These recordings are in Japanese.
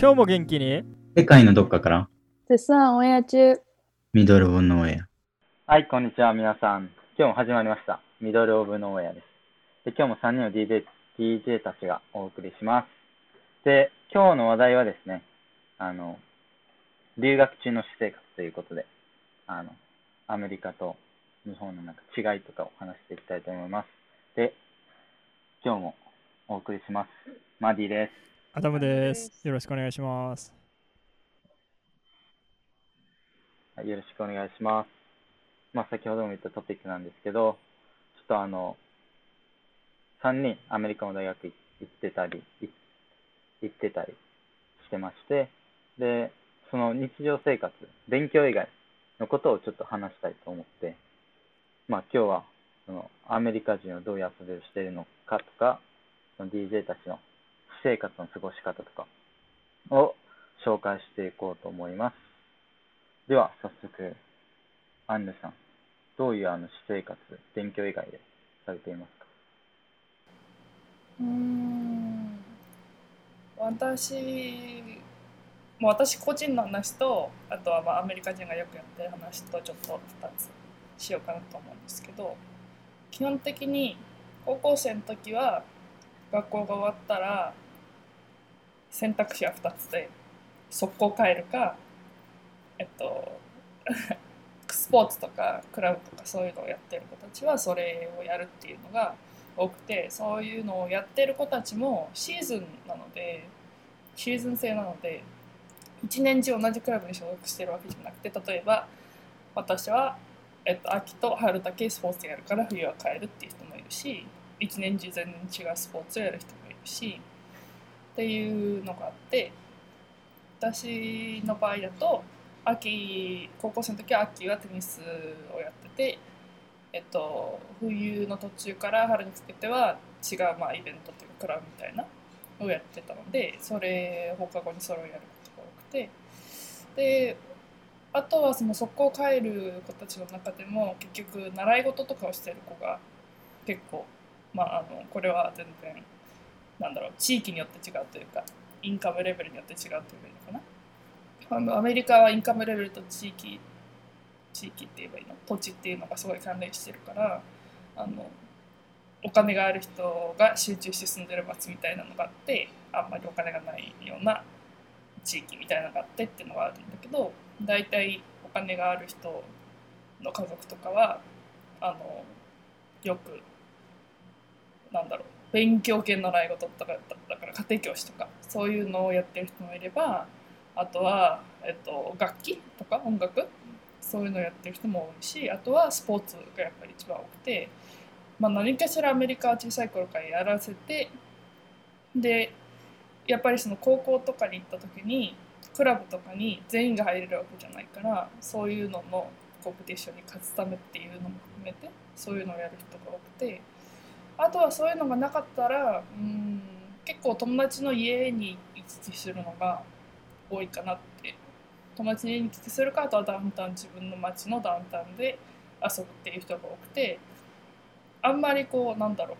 今日も元気に？世界のどっかから絶賛オンエア中。ミドルオブノーエア。はい、こんにちは、皆さん。今日も始まりました。ミドルオブノーエアです。で、今日も3人の DJ, DJ たちがお送りします。で、今日の話題はですね、あの、留学中の私生活ということで、あの、アメリカと日本のなんか違いとかを話していきたいと思います。で、今日もお送りします。マディです。アダムです。よろしくお願いします。はいよろしくお願いします。まあ、先ほども言ったトピックなんですけど、ちょっとあの、3人アメリカの大学行ってたり、い行ってたりしてまして、で、その日常生活、勉強以外のことをちょっと話したいと思って、まあ今日は、そのアメリカ人はどういう遊びをしているのかとか、その DJ たちの私生活の過ごし方とかを紹介していこうと思います。では、早速、アンヌさん、どういうあの私生活、勉強以外でされていますか？うん。私、もう私個人の話と、あとはまあアメリカ人がよくやってる話とちょっと2つしようかなと思うんですけど、基本的に高校生の時は学校が終わったら選択肢は2つで、速攻帰るか、えっと、スポーツとかクラブとかそういうのをやってる子たちはそれをやるっていうのが多くてそういうのをやってる子たちもシーズンなのでシーズン制なので一年中同じクラブに所属してるわけじゃなくて例えば私は、えっと、秋と春だけスポーツやるから冬は帰るっていう人もいるし一年中全然違うスポーツをやる人もいるしっていうのがあって私の場合だと秋高校生の時は秋はテニスをやってて、えっと、冬の途中から春にかけては違う、まあ、イベントというかクラブみたいなをやってたのでそれ放課後にそれをやることが多くてであとはその速攻帰る子たちの中でも結局習い事とかをしてる子が結構まああのこれは全然なんだろう地域によって違うというかインカムレベルによって違うというかいいのかな。あのアメリカはインカムレベルと地域地域って言えばいいの？土地っていうのがすごい関連してるからあのお金がある人が集中して住んでる街みたいなのがあってあんまりお金がないような地域みたいなのがあってっていうのがあるんだけど大体お金がある人の家族とかはあのよくなんだろう勉強系の習い事とかだから家庭教師とかそういうのをやってる人もいればあとは、えっと、楽器とか音楽そういうのをやってる人も多いしあとはスポーツがやっぱり一番多くて、まあ、何かしらアメリカは小さい頃からやらせてでやっぱりその高校とかに行った時にクラブとかに全員が入れるわけじゃないからそういうののコンペティションに勝つためっていうのも含めてそういうのをやる人が多くてあとはそういうのがなかったらうん結構友達の家に行き来するのが多いかなって。友達に家に来するかあとはダウンタウン自分の町のダウンタウンで遊ぶっていう人が多くてあんまりこうなんだろ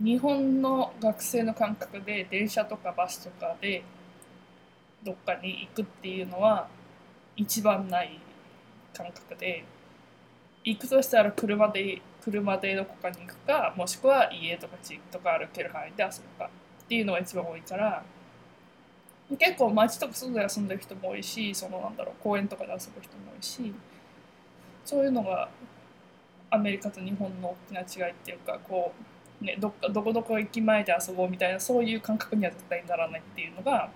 う。日本の学生の感覚で電車とかバスとかでどっかに行くっていうのは一番ない感覚で行くとしたら車で車でどこかに行くかもしくは家とか地とか歩ける範囲で遊ぶかっていうのが一番多いから結構街とか外で遊んでる人も多いしそのなんだろう公園とかで遊ぶ人も多いしそういうのがアメリカと日本の大きな違いっていうかこう、ね、どっかどこどこ駅前で遊ぼうみたいなそういう感覚には絶対にならないっていうのが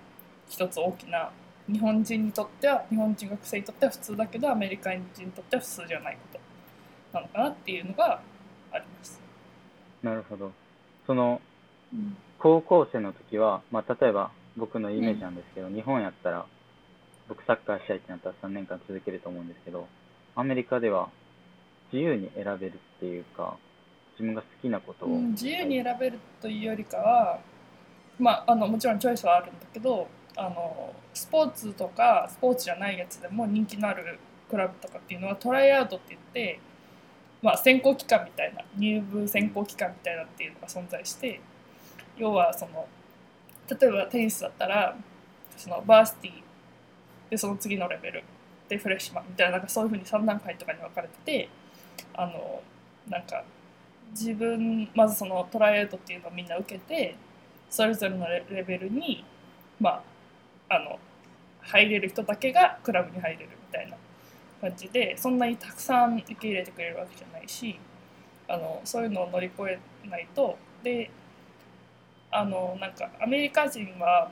一つ大きな日本人にとっては日本人学生にとっては普通だけどアメリカ人にとっては普通じゃないことなのかなっていうのがあります。なるほど。その、うん高校生の時は、まあ、例えば僕のイメージなんですけど、日本やったら、僕サッカーしたいってなったら3年間続けると思うんですけど、アメリカでは自由に選べるっていうか、自分が好きなことを、うん自由に選べるというよりかは、まあ、あのもちろんチョイスはあるんだけどあのスポーツとかスポーツじゃないやつでも人気のあるクラブとかっていうのはトライアウトって言ってまあ、選考期間みたいな入部選考期間みたいなっていうのが存在して要はその例えばテニスだったらそのバーシティーでその次のレベルでフレッシュマンみたいななんかそういうふうに3段階とかに分かれててあのなんか自分まずそのトライアウトっていうのをみんな受けてそれぞれのレベルにまああの入れる人だけがクラブに入れるみたいな感じでそんなにたくさん受け入れてくれるわけじゃないしあのそういうのを乗り越えないと。であのなんかアメリカ人は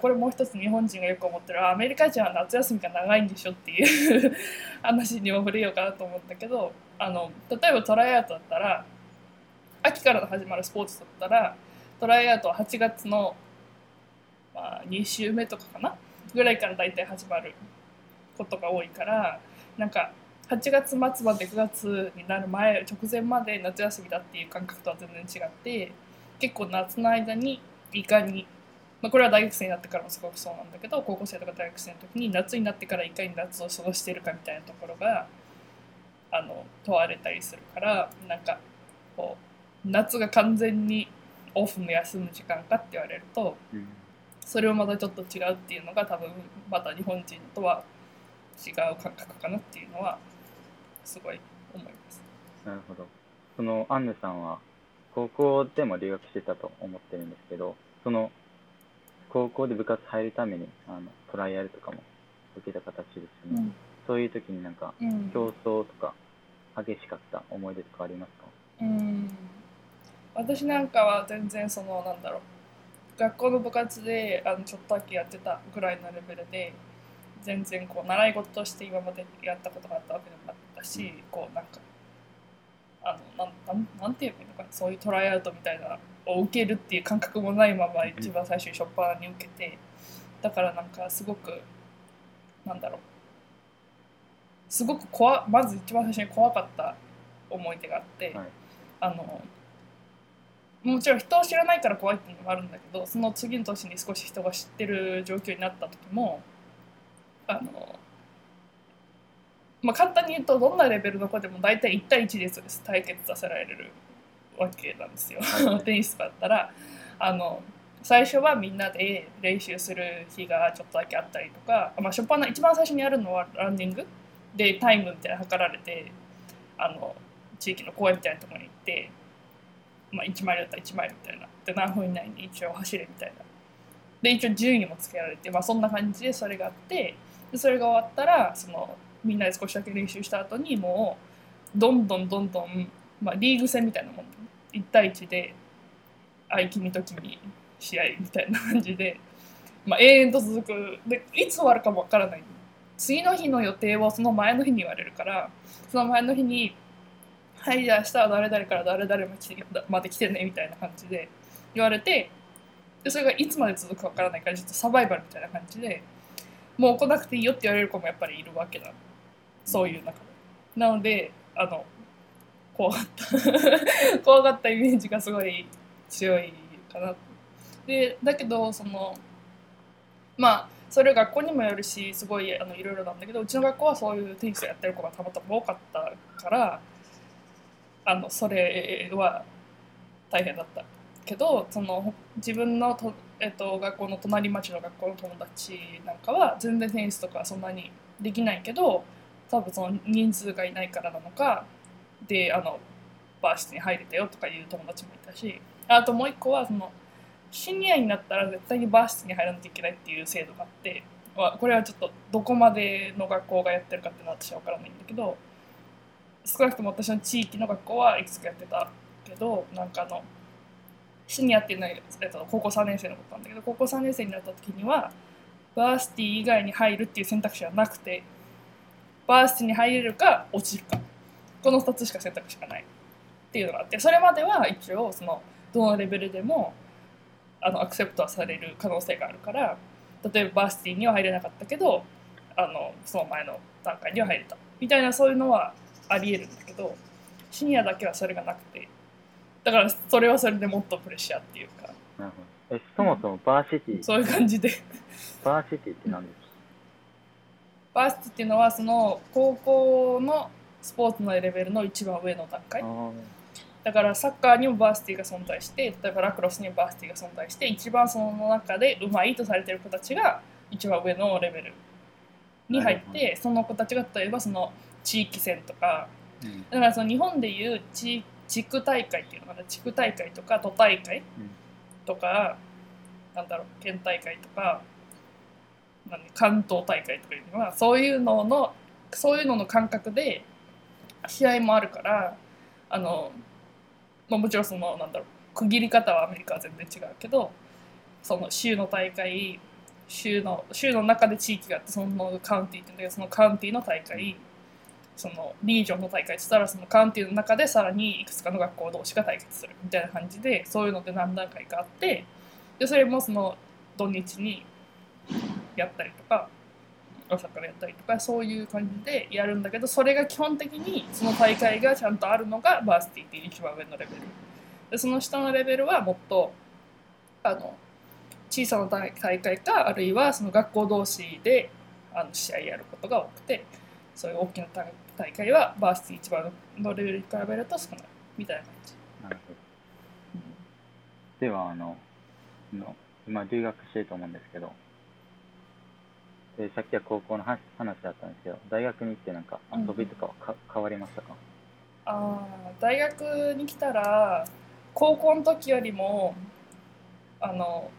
これもう一つ日本人がよく思ってるアメリカ人は夏休みが長いんでしょっていう話にも触れようかなと思うんだけどあの例えばトライアウトだったら秋から始まるスポーツだったらトライアウトは8月の、まあ、2週目とかかな？ぐらいから大体始まることが多いからなんか8月末まで9月になる前直前まで夏休みだっていう感覚とは全然違って結構夏の間にいかに、まあ、これは大学生になってからもすごくそうなんだけど高校生とか大学生の時に夏になってからいかに夏を過ごしてるかみたいなところがあの問われたりするからなんかこう夏が完全にオフの休む時間かって言われるとうん。それはまたちょっと違うっていうのが多分また日本人とは違う感覚かなっていうのはすごい思います。なるほど。そのアンヌさんは高校でも留学してたと思ってるんですけど、その高校で部活入るためにあのトライアルとかも受けた形ですよね。そういう時になんかうん競争とか激しかった思い出とかありますか？うん私なんかは全然そのなんだろう学校の部活であのちょっとだけやってたぐらいのレベルで全然こう習い事として今までやったことがあったわけでもなかったし、こうなんかあのなんなんなんていうのかなそういうトライアウトみたいなを受けるっていう感覚もないまま一番最初に初っ端に受けてだからなんかすごくなんだろうすごく怖まず一番最初に怖かった思い出があって、はい。あのもちろん人を知らないから怖いっていうのもあるんだけどその次の年に少し人が知ってる状況になった時もあのまあ簡単に言うとどんなレベルの子でも大体1対1で対決させられるわけなんですよ。はい。テニスだったら。あの最初はみんなで練習する日がちょっとだけあったりとか、まあ、初っ端の一番最初にやるのはランニング。でタイムみたいなの測られてあの地域の公園みたいなところに行って、まあ、1マイルだったら1マイルみたいな。で何分以内に一応走れみたいな。で一応順位もつけられて、まあ、そんな感じでそれがあってでそれが終わったらそのみんなで少しだけ練習した後にもうどんどんどんどん、まあ、リーグ戦みたいなもん。1対1で「あい君と君試合」みたいな感じで、まあ、永遠と続く。でいつ終わるかもわからない。次の日の予定をその前の日に言われるからその前の日に「はいじゃあ明日は誰々から誰々まで来てね」みたいな感じで言われてでそれがいつまで続くかわからないからちょっとサバイバルみたいな感じでもう来なくていいよって言われる子もやっぱりいるわけだ。そういう中で。なのであの怖かった。怖かったイメージがすごい強いかな。でだけどそのまあそれ学校にもよるしすごいあのいろいろなんだけどうちの学校はそういうテニスをやってる子がたまたま多かったからあのそれは大変だったけどその自分のと、えっと、学校の隣町の学校の友達なんかは全然テニスとかそんなにできないけど多分その人数がいないからなのかであの varsity に入れたよとかいう友達もいたしあともう一個はそのシニアになったら絶対に varsity に入らなきゃいけないっていう制度があって、これはちょっとどこまでの学校がやってるかっていうのは私は分からないんだけど少なくとも私の地域の学校はいくつかやってたけどなんかあのシニアっていうのは、えっと、高校3年生のことなんだけど高校3年生になった時にはバーシティー以外に入るっていう選択肢はなくてバーシティーに入れるか落ちるか。この2つしか選択肢がない。っていうのがあってそれまでは一応そのどのレベルでもあのアクセプトはされる可能性があるから例えばバーシティーには入れなかったけどあのその前の段階には入れた。みたいなそういうのはありえるんだけどシニアだけはそれがなくて。だからそれはそれでもっとプレッシャーっていうか。なるほど。え、そもそも varsity、そういう感じで。 varsity って何です varsity っていうのはその高校のスポーツのレベルの一番上の段階。だからサッカーにも varsity が存在して例えばラクロスにも varsity が存在して一番その中でうまいとされてる子たちが一番上のレベルに入ってその子たちが例えばその地域戦とかうん。だからその日本でいう地地区大会っていうのかな地区大会とか都大会うん。とか、なんだろう県大会とか何関東大会とかいうのはそういうののそういうのの感覚で試合もあるからあの、まあ、もちろんそのなんだろう区切り方はアメリカは全然違うけどその州の大会州の州の中で地域があってそのカウンティっていうんだけどそのカウンティの大会そのリージョンの大会って言ったらそのカウンティの中でさらにいくつかの学校同士が対決するみたいな感じでそういうのって何段階かあってでそれもその土日にやったりとか朝からやったりとかそういう感じでやるんだけどそれが基本的にその大会がちゃんとあるのがバースティっていう一番上のレベル。でその下のレベルはもっとあの小さな大会かあるいはその学校同士であの試合やることが多くてそういう大きな大会大会はバーシティ一番のレベルに比べると少ないみたいな感じ。なるほど。では、あの、の今留学してると思うんですけど、でさっきは高校の話話だったんですけど、大学に行ってなんか遊びとかはか、変わりましたか？あー大学に来たら高校の時よりもあの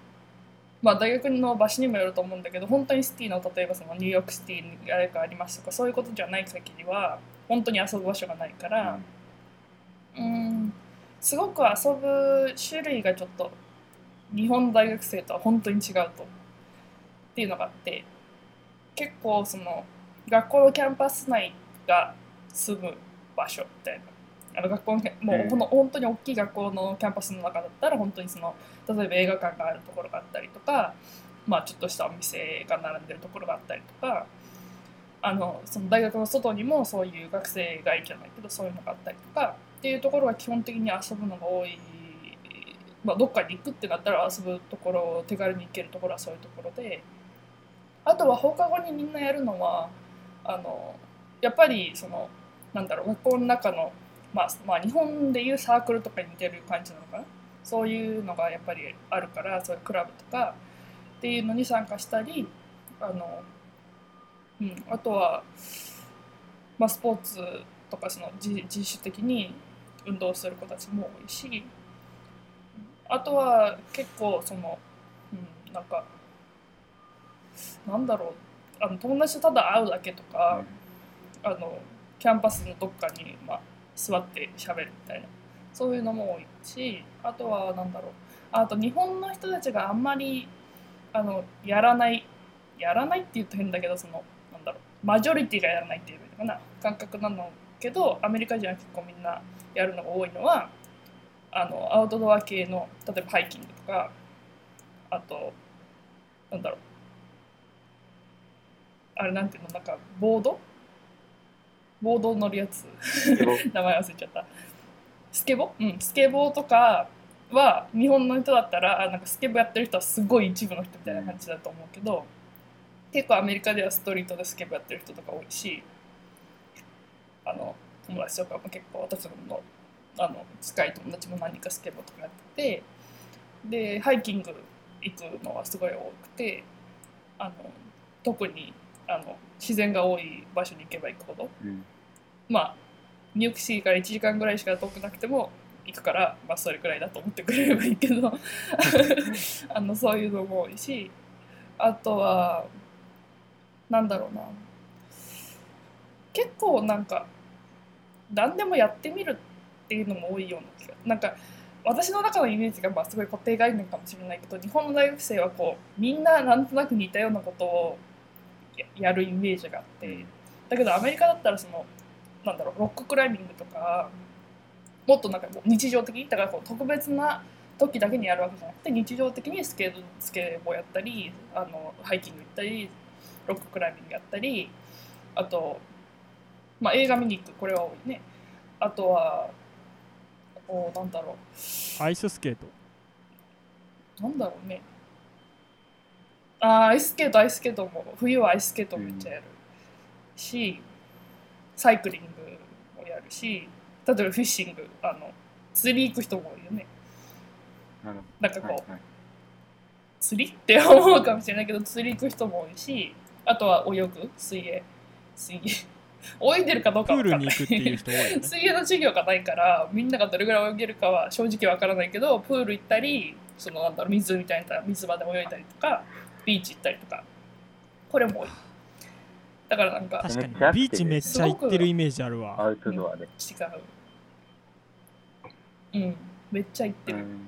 まあ大学の場所にもよると思うんだけど本当にシティの例えばそのニューヨークシティにあれがありますとかそういうことじゃない限りは本当に遊ぶ場所がないからうん。すごく遊ぶ種類がちょっと日本の大学生とは本当に違うと。っていうのがあって結構その学校のキャンパス内が住む場所みたいな。あの学校のもううん。ほんの本当に大きい学校のキャンパスの中だったら本当にその例えば映画館があるところがあったりとか、まあ、ちょっとしたお店が並んでるところがあったりとかあのその大学の外にもそういう学生街じゃないけどそういうのがあったりとかっていうところが基本的に遊ぶのが多い、まあ、どっかに行くってなったら遊ぶところ手軽に行けるところはそういうところで。あとは放課後にみんなやるのはあのやっぱりそのなんだろう学校の中の、まあ、まあ日本でいうサークルとかに似てる感じなのかなそういうのがやっぱりあるからそういうクラブとかっていうのに参加したりあの、うん、あとは、まあ、スポーツとかその自自主的に運動する子たちも多いしあとは結構その、うん、なんかなんだろうあの友達とただ会うだけとか、あのキャンパスのどっかに、まあ、座って喋るみたいなそういうのも多いしあとはなんだろう。あと日本の人たちがあんまりあのやらないやらないって言うと変だけどそのなんだろう。マジョリティがやらないっていうのかな。感覚なのけどアメリカ人は結構みんなやるのが多いのはあのアウトドア系の例えばハイキングとかあとなんだろう。あれなんていうの？なんかボード？ボード乗るやつ。名前忘れちゃったスケボうんスケボーとかは日本の人だったらあなんかスケボーやってる人はすごい一部の人みたいな感じだと思うけど結構アメリカではストリートでスケボーやってる人とか多いしあの友達とかも結構私のあの近い友達も何かスケボーとかやっててでハイキング行くのはすごい多くてあの特にあの自然が多い場所に行けば行くほどうん。まあニューヨークシティから1時間ぐらいしか遠くなくても行くから、まあ、それくらいだと思ってくれればいいけど あのそういうのも多いしあとはなんだろうな。結構なんか何でもやってみるっていうのも多いような気がなんか私の中のイメージがまあすごい固定概念かもしれないけど日本の大学生はこうみんななんとなく似たようなことをややるイメージがあってだけどアメリカだったらそのなんだろうロッククライミングとかもっとなんかこう日常的だからこう特別な時だけにやるわけじゃなくて日常的にスケートスケボーやったりあのハイキング行ったりロッククライミングやったりあと、まあ、映画見に行くこれは多いね。あとはおなんだろアイススケート。うなんだろうね。あーアイススケートアイススケートも冬はアイススケートめっちゃやる。しサイクリングるし例えばフィッシングあの釣り行く人も多いよね。なんかこう。はいはい。釣りって思うかもしれないけど釣り行く人も多いしあとは泳ぐ水泳。水泳。泳いでるかどうプかわかんない。水泳の授業がないからみんながどれぐらい泳げるかは正直わからないけどプール行ったりそのなんだろう湖みたいな水場で泳いだりとかビーチ行ったりとかこれも多いだからなんか確かに。ビーチめっちゃ行ってるイメージあるアわウトドアで。違ううん。めっちゃ行ってる、うん。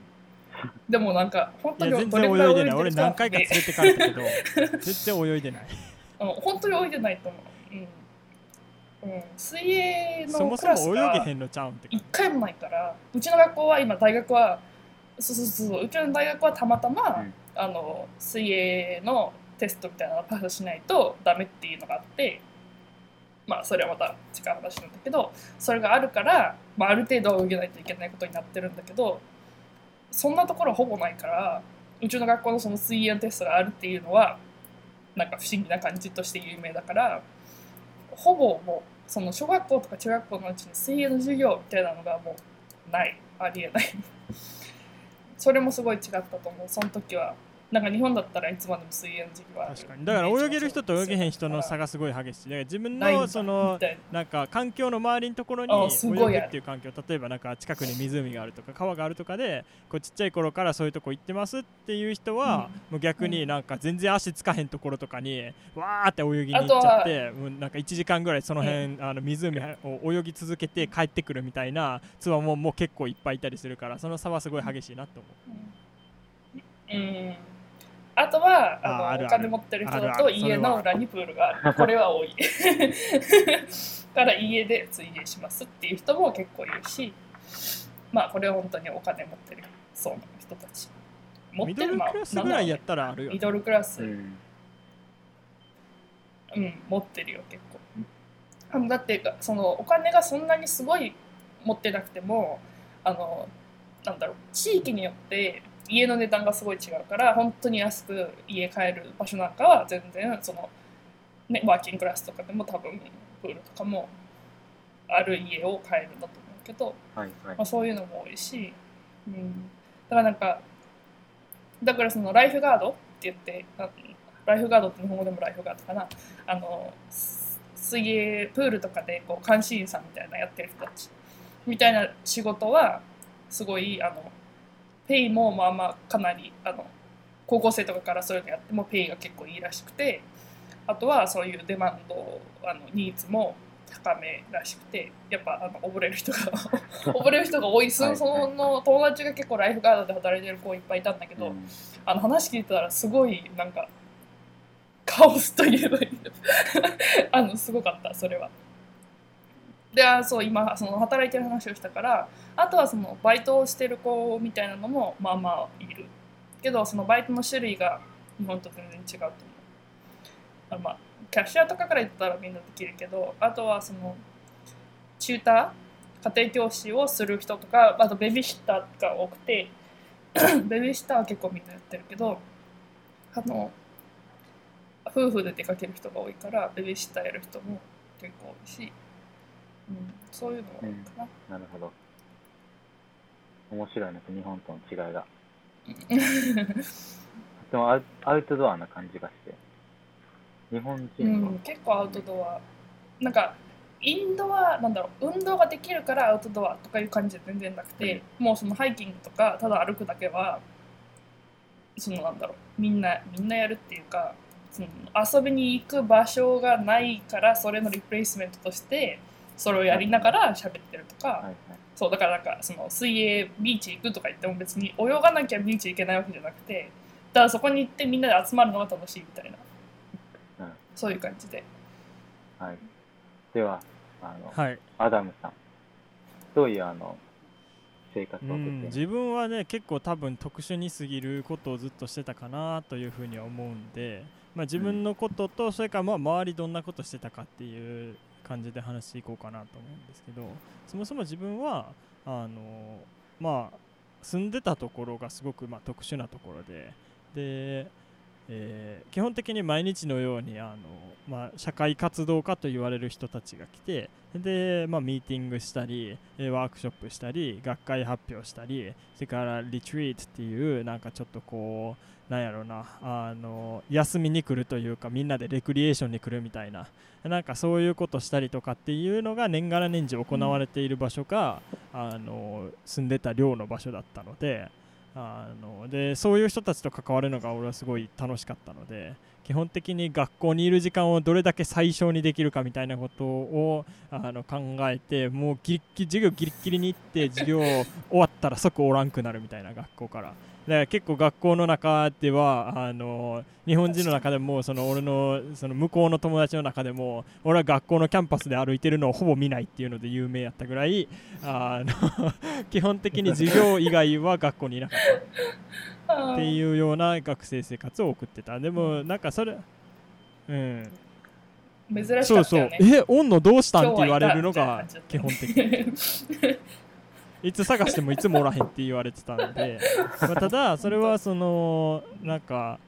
でもなんか本当に全然泳いでない。俺何回か連れてかれたけど全然泳いでない。うん。本当に泳いでないと思う。うん、うん、水泳そものクラスそも泳げがへんのちゃうんって一回もないからうちの学校は今大学はそうそうそうそううちの大学はたまたま、うん。あの水泳のテストみたいなのをパスしないとダメっていうのがあってまあそれはまた違う話なんだけどそれがあるから、まあ、ある程度は泳げないといけないことになってるんだけどそんなところほぼないからうちの学校のその水泳テストがあるっていうのはなんか不思議な感じとして有名だからほぼもうその小学校とか中学校のうちに水泳の授業みたいなのがもうないありえない。それもすごい違ったと思う。その時はなんか日本だったらいつまでも水泳の授業ある。確かに。だから泳げる人と泳げへん人の差がすごい激しい。だから自分のそのななんか環境の周りのところにあ泳ぐっていう環境例えばなんか近くに湖があるとか川があるとかでこうちっちゃい頃からそういうとこ行ってますっていう人は、もう逆になんか全然足つかへんところとかにわーって泳ぎに行っちゃってもうなんか1時間ぐらいその辺、あの湖を泳ぎ続けて帰ってくるみたいなツアーももう結構いっぱいいたりするからその差はすごい激しいなと思う。うんあとはあのああるある。お金持ってる人だと家の裏にプールがある。これは多い。から家で水泳しますっていう人も結構いるしまあこれは本当にお金持ってるそうな人たち。持ってるミドルクラスぐらいやったらあるよ、ミドルクラス、うん。うん、持ってるよ結構。あのだってそのお金がそんなにすごい持ってなくてもあのなんだろう地域によって家の値段がすごい違うから本当に安く家買える場所なんかは全然その、ね、ワーキングクラスとかでも多分プールとかもある家を買えるんだと思うけど、はいはいまあ、。そういうのも多いし、うん、だからなんかだからそのライフガードって言ってあライフガードって日本語でもライフガードかなあのす水泳プールとかでこう監視員さんみたいなやってる人たちみたいな仕事はすごいあのペイもまあまあかなりあの高校生とかからそういうのやってもペイが結構いいらしくてあとはそういうデマンドあのニーズも高めらしくてやっぱあの溺れる人が 溺れる人が多い。その友達が結構ライフガードで働いてる子いっぱいいたんだけど、うん。あの話聞いてたらすごいなんかカオスといえばいいあのすごかったそれは。であそう今その働いてる話をしたからあとはそのバイトをしてる子みたいなのもまあまあいる。けどそのバイトの種類が日本と全然違うと思う。あまあキャッシャーとかから言ったらみんなできるけどあとはそのチューター家庭教師をする人とかあとベビーシッターが多くて ベビーシッターは結構みんなやってるけどあの夫婦で出かける人が多いからベビーシッターやる人も結構多いし、そういうのが多いかな。なるほど。面白いね、日本との違いが。でもアウアウトドアな感じがして。日本う人の、ん、結構アウトドアなんかインドアなんだろう運動ができるからアウトドアとかいう感じで全然なくて、もうそのハイキングとかただ歩くだけはそのなんだろうみんなみんなやるっていうかその遊びに行く場所がないからそれのリプレイスメントとしてそれをやりながら喋ってるとか、はいはい、そうだからなんかその水泳ビーチ行くとか言っても別に泳がなきゃビーチ行けないわけじゃなくてただそこに行ってみんなで集まるのが楽しいみたいな、うんそういう感じで。はい。では、あの、はいアダムさん、どういうあの生活を送ってうん、る自分はね結構多分特殊に過ぎることをずっとしてたかなというふうには思うんで、まあ、自分のこととそれからまあ周りどんなことしてたかっていう感じで話していこうかなと思うんですけどそもそも自分はあのまあ住んでたところがすごくま特殊なところででえー基本的に毎日のようにあの、まあ、社会活動家と言われる人たちが来てで、まあ、ミーティングしたりワークショップしたり学会発表したりそれからリトリートっていうなんかちょっとこうなんやろうな。あの休みに来るというかみんなでレクリエーションに来るみたいな。なんかそういうことしたりとかっていうのが年がら年中行われている場所が、あの住んでた寮の場所だったのであのでそういう人たちと関わるのが俺はすごい楽しかったので基本的に学校にいる時間をどれだけ最小にできるかみたいなことをあの考えてもうギリギリ授業ギリッギリに行って授業終わったら即おらんくなるみたいな学校から。だから結構学校の中ではあの日本人の中でもその俺のその向こうの友達の中でも俺は学校のキャンパスで歩いてるのをほぼ見ないっていうので有名やったぐらいあの基本的に授業以外は学校にいなかったっていうような学生生活を送ってた。でもなんかそれうん。珍しかそうそう。ったよね。えオンのどうしたんって言われるのが基本的いつ探してもいつもおらへんって言われてたんで、まあ、ただそれはそのなんか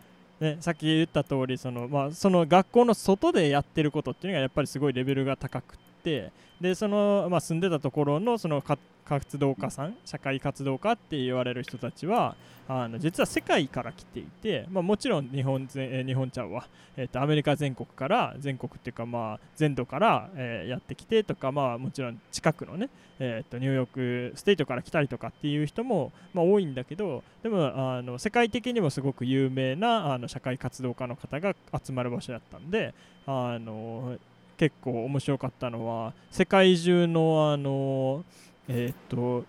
ね、さっき言った通りそのまあその学校の外でやってることっていうのがやっぱりすごいレベルが高くってでその、まあ、住んでたところのその活動家さん社会活動家って言われる人たちはあの実は世界から来ていて、まあ、もちろん日本日本ちゃうわ、えー、とアメリカ全国から全国っていうかまあ全土から、えーやってきてとかまあもちろん近くのね、えー、と New York State から来たりとかっていう人も、まあ、多いんだけどでもあの世界的にもすごく有名なあの社会活動家の方が集まる場所だったんであの結構面白かったのは世界中のあのえっ、と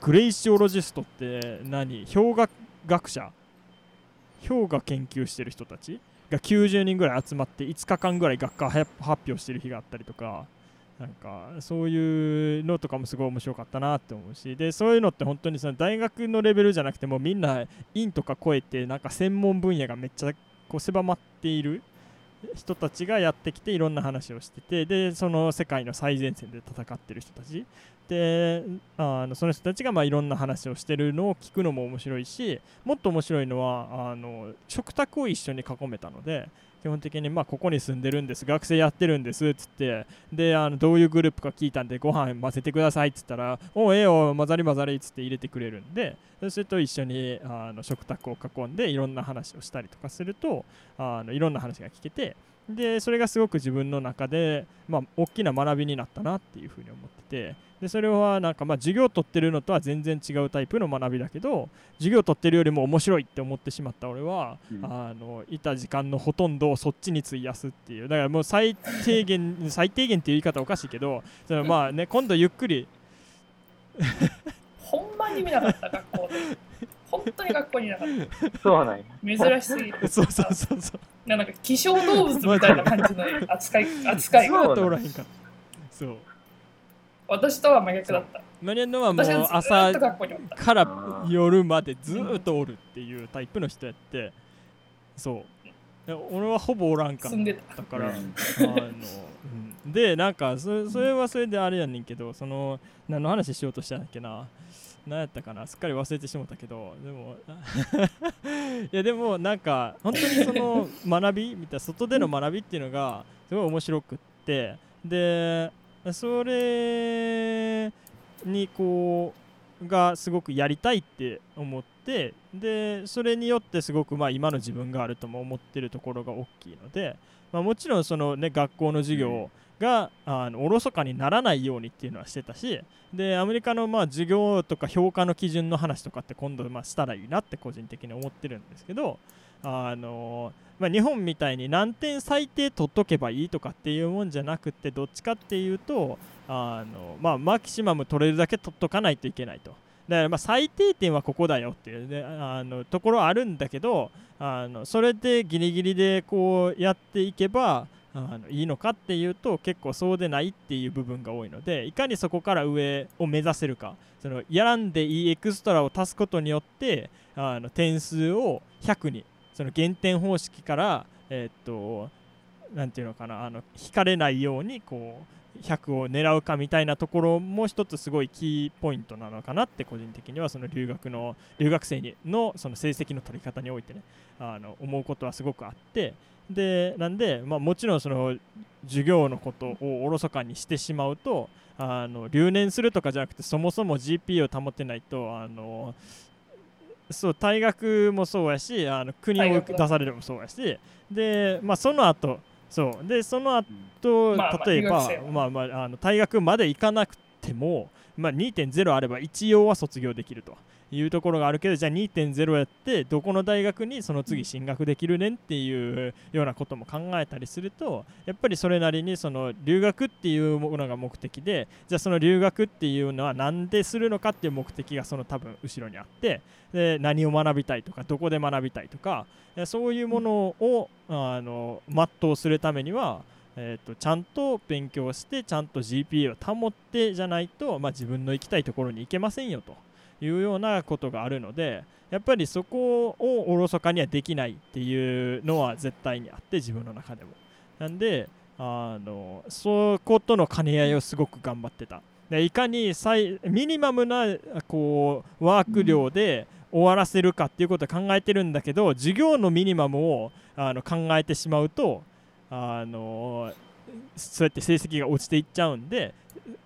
グレイシオロジストって何？氷河学者。氷河研究してる人たちが90人ぐらい集まって5日間ぐらい学科発表してる日があったりとかなんかそういうのとかもすごい面白かったなって思うし。でそういうのって本当にその大学のレベルじゃなくてもみんな院とか超えてなんか専門分野がめっちゃこう狭まっている人たちがやってきていろんな話をしててでその世界の最前線で戦ってる人たち。であのその人たちがまあいろんな話をしてるのを聞くのも面白いしもっと面白いのはあの食卓を一緒に囲めたので基本的にまあここに住んでるんです学生やってるんですっつってであのどういうグループか聞いたんでご飯混ぜてくださいっつったらおうええよ混ざり混ざりっつって入れてくれるんでそれと一緒にあの食卓を囲んでいろんな話をしたりとかするとあのいろんな話が聞けてでそれがすごく自分の中で、まあ、大きな学びになったなっていうふうに思っててでそれはなんかまあ授業を取ってるのとは全然違うタイプの学びだけど授業を取ってるよりも面白いって思ってしまった俺は、うん。あのいた時間のほとんどをそっちに費やすっていう。だからもう最低限 最低限っていう言い方おかしいけどそのまあね今度ゆっくり。ほんまに見なかった学校で。本当に学校にいなかっそうなん。珍しすぎる。そうそうそうそうなんか希少動物みたいな感じの扱い扱いずがっとおらへんからそう私とは真逆だった。マリアンノはもう朝。から夜までずーっとおるっていうタイプの人やってそうで俺はほぼおらんかっ住んでた。たから、うんあの、うん、でなんかそそれはそれであれやねんけどその何の話しようとしたんだっけな何やったかな？すっかり忘れてしまったけどでも いやでもなんか本当にその学びみたいな外での学びっていうのがすごい面白くってでそれにこうがすごくやりたいって思ってでそれによってすごくまあ今の自分があるとも思ってるところが大きいので、まあ、もちろんそのね学校の授業があのおろそかにならないようにっていうのはしてたしでアメリカのまあ授業とか評価の基準の話とかって今度まあしたらいいなって個人的に思ってるんですけどあのまあ、日本みたいに何点最低取っとけばいいとかっていうもんじゃなくてどっちかっていうとあの、まあ、マキシマム取れるだけ取っとかないといけないと。だからま最低点はここだよっていう、ね、あのところあるんだけどあのそれでギリギリでこうやっていけばあのいいのかっていうと結構そうでないっていう部分が多いのでいかにそこから上を目指せるか。そのやらんでいいエクストラを足すことによってあの点数を100にその減点方式から、えっとなんていうのかなあの引かれないようにこう100を狙うかみたいなところも一つすごいキーポイントなのかなって個人的にはその留学の留学生にのその成績の取り方においてねあの思うことはすごくあって。でなんで、まあ、もちろんその授業のことをおろそかにしてしまうとあの留年するとかじゃなくてそもそも GP を保てないとあのそう退学もそうやしあの国を出されるもそうやしで、まあ、その後そうでその後、まあまあ例えば、まあまあ、あの退学まで行かなくても、まあ、2.0あれば一応は卒業できるというところがあるけどじゃあ2.0やってどこの大学にその次進学できるねんっていうようなことも考えたりするとやっぱりそれなりにその留学っていうものが目的でじゃあその留学っていうのは何でするのかっていう目的がその多分後ろにあってで何を学びたいとかどこで学びたいとかそういうものをあの全うするためにはえー、とちゃんと勉強してちゃんと GPA を保ってじゃないと、まあ、自分の行きたいところに行けませんよというようなことがあるのでやっぱりそこをおろそかにはできないっていうのは絶対にあって自分の中でも。なんであのそことの兼ね合いをすごく頑張ってた。でいかに最ミニマムなこうワーク量で終わらせるかっていうことを考えてるんだけど授業のミニマムをあの考えてしまうとあのそうやって成績が落ちていっちゃうんで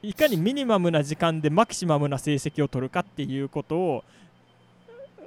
いかにミニマムな時間でマキシマムな成績を取るかっていうことを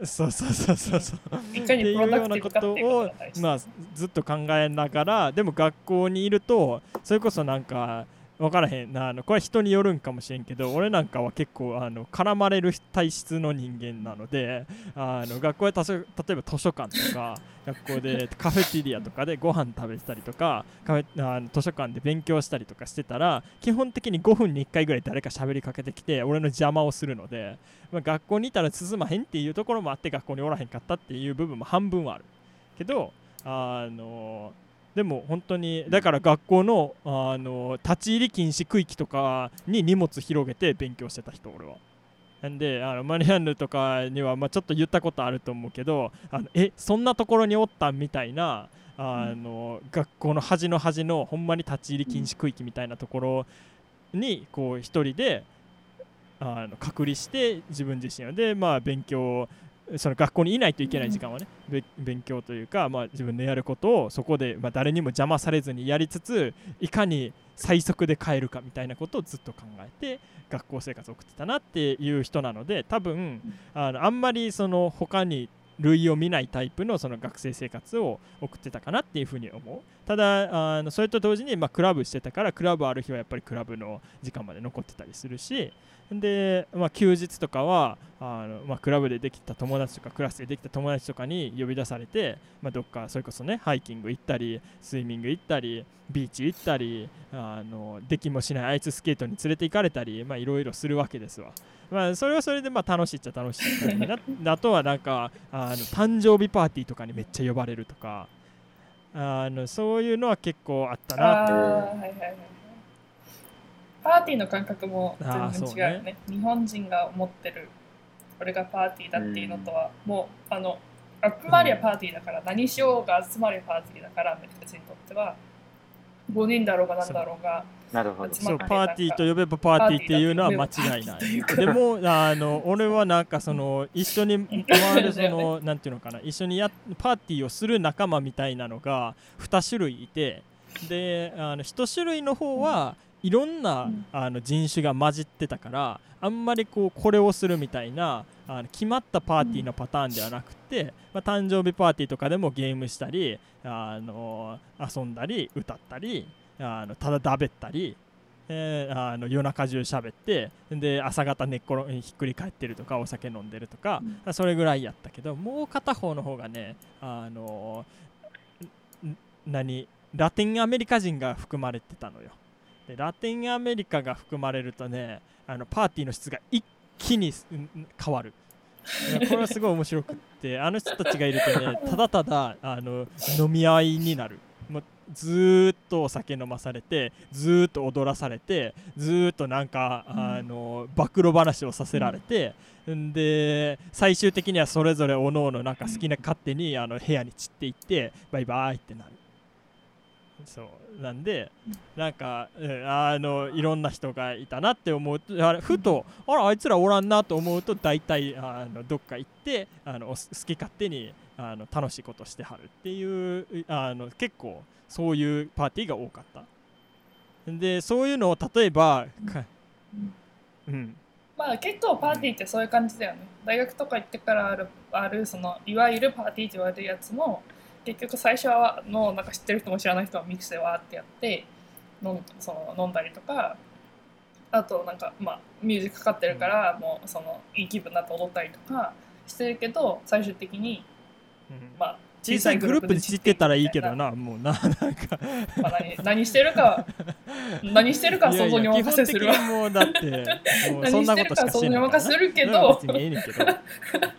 そうそうそうそうそう。っていうことをが大事まあ、ずっと考えながらでも学校にいるとそれこそなんか分からへんな。あのこれは人によるんかもしれんけど俺なんかは結構あの絡まれる体質の人間なのであの学校で例えば図書館とか 学校でカフェテリアとかでご飯食べてたりとかカフェあの図書館で勉強したりとかしてたら基本的に5分に1回ぐらい誰か喋りかけてきて俺の邪魔をするので、まあ、学校にいたら進まへんっていうところもあって学校におらへんかったっていう部分も半分はある。けどあのでも本当にだから学校のあの立ち入り禁止区域とかに荷物広げて勉強してた人俺は。んであのマリアンヌとかには、まあ、ちょっと言ったことあると思うけどあのえそんなところにおったみたいなあの、学校の端の端のほんまに立ち入り禁止区域みたいなところにこう一人であの隔離して自分自身でまあ勉強その学校にいないといけない時間はね、べ勉強というか、まあ、自分のやることをそこで、まあ、誰にも邪魔されずにやりつついかに最速で帰るかみたいなことをずっと考えて学校生活を送ってたなっていう人なので多分あのあんまりその他に類を見ないタイプのその学生生活を送ってたかなっていうふうに思う。ただあのそれと同時に、まあ、クラブしてたからクラブある日はやっぱりクラブの時間まで残ってたりするしで、まあ、休日とかはあの、まあ、クラブでできた友達とかクラスでできた友達とかに呼び出されて、まあ、どっかそれこそねハイキング行ったりスイミング行ったりビーチ行ったりあのできもしないアイススケートに連れて行かれたりいろいろするわけですわ。まあ、それはそれでまあ楽しいっちゃ楽しいな あとはなんかあの誕生日パーティーとかにめっちゃ呼ばれるとかあのそういうのは結構あったな。っていうあーはいはいはいパーティーの感覚も全然違うよね。日本人が思ってるこれがパーティーだっていうのとは、もうあの集まりはパーティーだから、何しようが集まりはパーティーだからアメリカ人にとっては5人だろうが何だろうがなるほど。そうパーティーと呼べばパーティーっていうのは間違いない。でもあの俺はなんかその一緒に回るそのなんていうのかな。一緒にやパーティーをする仲間みたいなのが2種類いて。であの1種類の方はいろんなうん。あの人種が混じってたからあんまりこうこれをするみたいなあの決まったパーティーのパターンではなくて、まあ、誕生日パーティーとかでもゲームしたりあの遊んだり歌ったりあのただだべったり、えーあの夜中中喋ってで朝方寝っ転ひっくり返ってるとかお酒飲んでるとか、それぐらいやったけどもう片方の方がねあのん何ラテンアメリカ人が含まれてたのよ。でラテンアメリカが含まれるとねあのパーティーの質が一気に変わる。これはすごい面白くってあの人たちがいるとねただただあの飲み合いになるずっとお酒飲まされてずっと踊らされてずっとなんか、あの暴露話をさせられて、うん、で最終的にはそれぞれおのおのなんか好きな勝手にあの部屋に散っていってバイバイってなる。そう。なんでなんか、うんあのいろんな人がいたなって思うとあれふとあらあいつらおらんなと思うと大体あのどっか行ってあの好き勝手にあの楽しいことしてはるっていうあの結構そういうパーティーが多かった。でそういうのを例えばかうん。まあ結構パーティーってそういう感じだよね。大学とか行ってからあるあるそのいわゆるパーティーって言われるやつも結局最初はのなんか知ってる人も知らない人はミックスでわーってやって飲んその飲んだりとかあとなんかまあミュージックかかってるからもうそのいい気分になって踊ったりとかしてるけど最終的にまあ小さいグループで知ってたらいいけどなもうななんか。まあ、何何してるか何してるかは想像にお任せする。わもうだってもうそんなことしかしてない何してるかは想像にお任せするけど。別にええねんけど。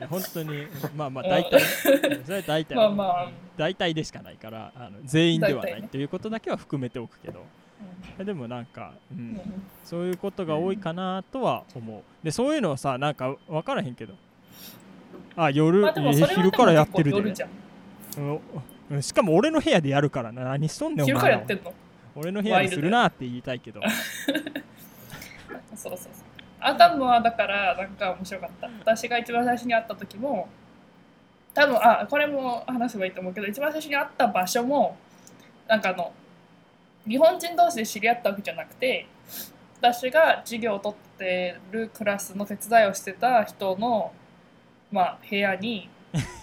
本当にまあまあ大体。それは大体。まあまあ。大体でしかないからあの全員ではない。ね。ということだけは含めておくけど。うでもなんか、うん。んうん。そういうことが多いかなとは思う。でそういうのをさなんか分からへんけどあ夜、まあ昼からやってるで。うん。うん。しかも俺の部屋でやるからな。何しとんねんお昼からやってんの？俺の部屋でするなって言いたいけど。そうそうそう。アダムはだからなんか面白かった。私が一番最初に会った時も多分あこれも話せばいいと思うけど一番最初に会った場所もなんかあの日本人同士で知り合ったわけじゃなくて私が授業を取ってるクラスの手伝いをしてた人の、まあ、部屋に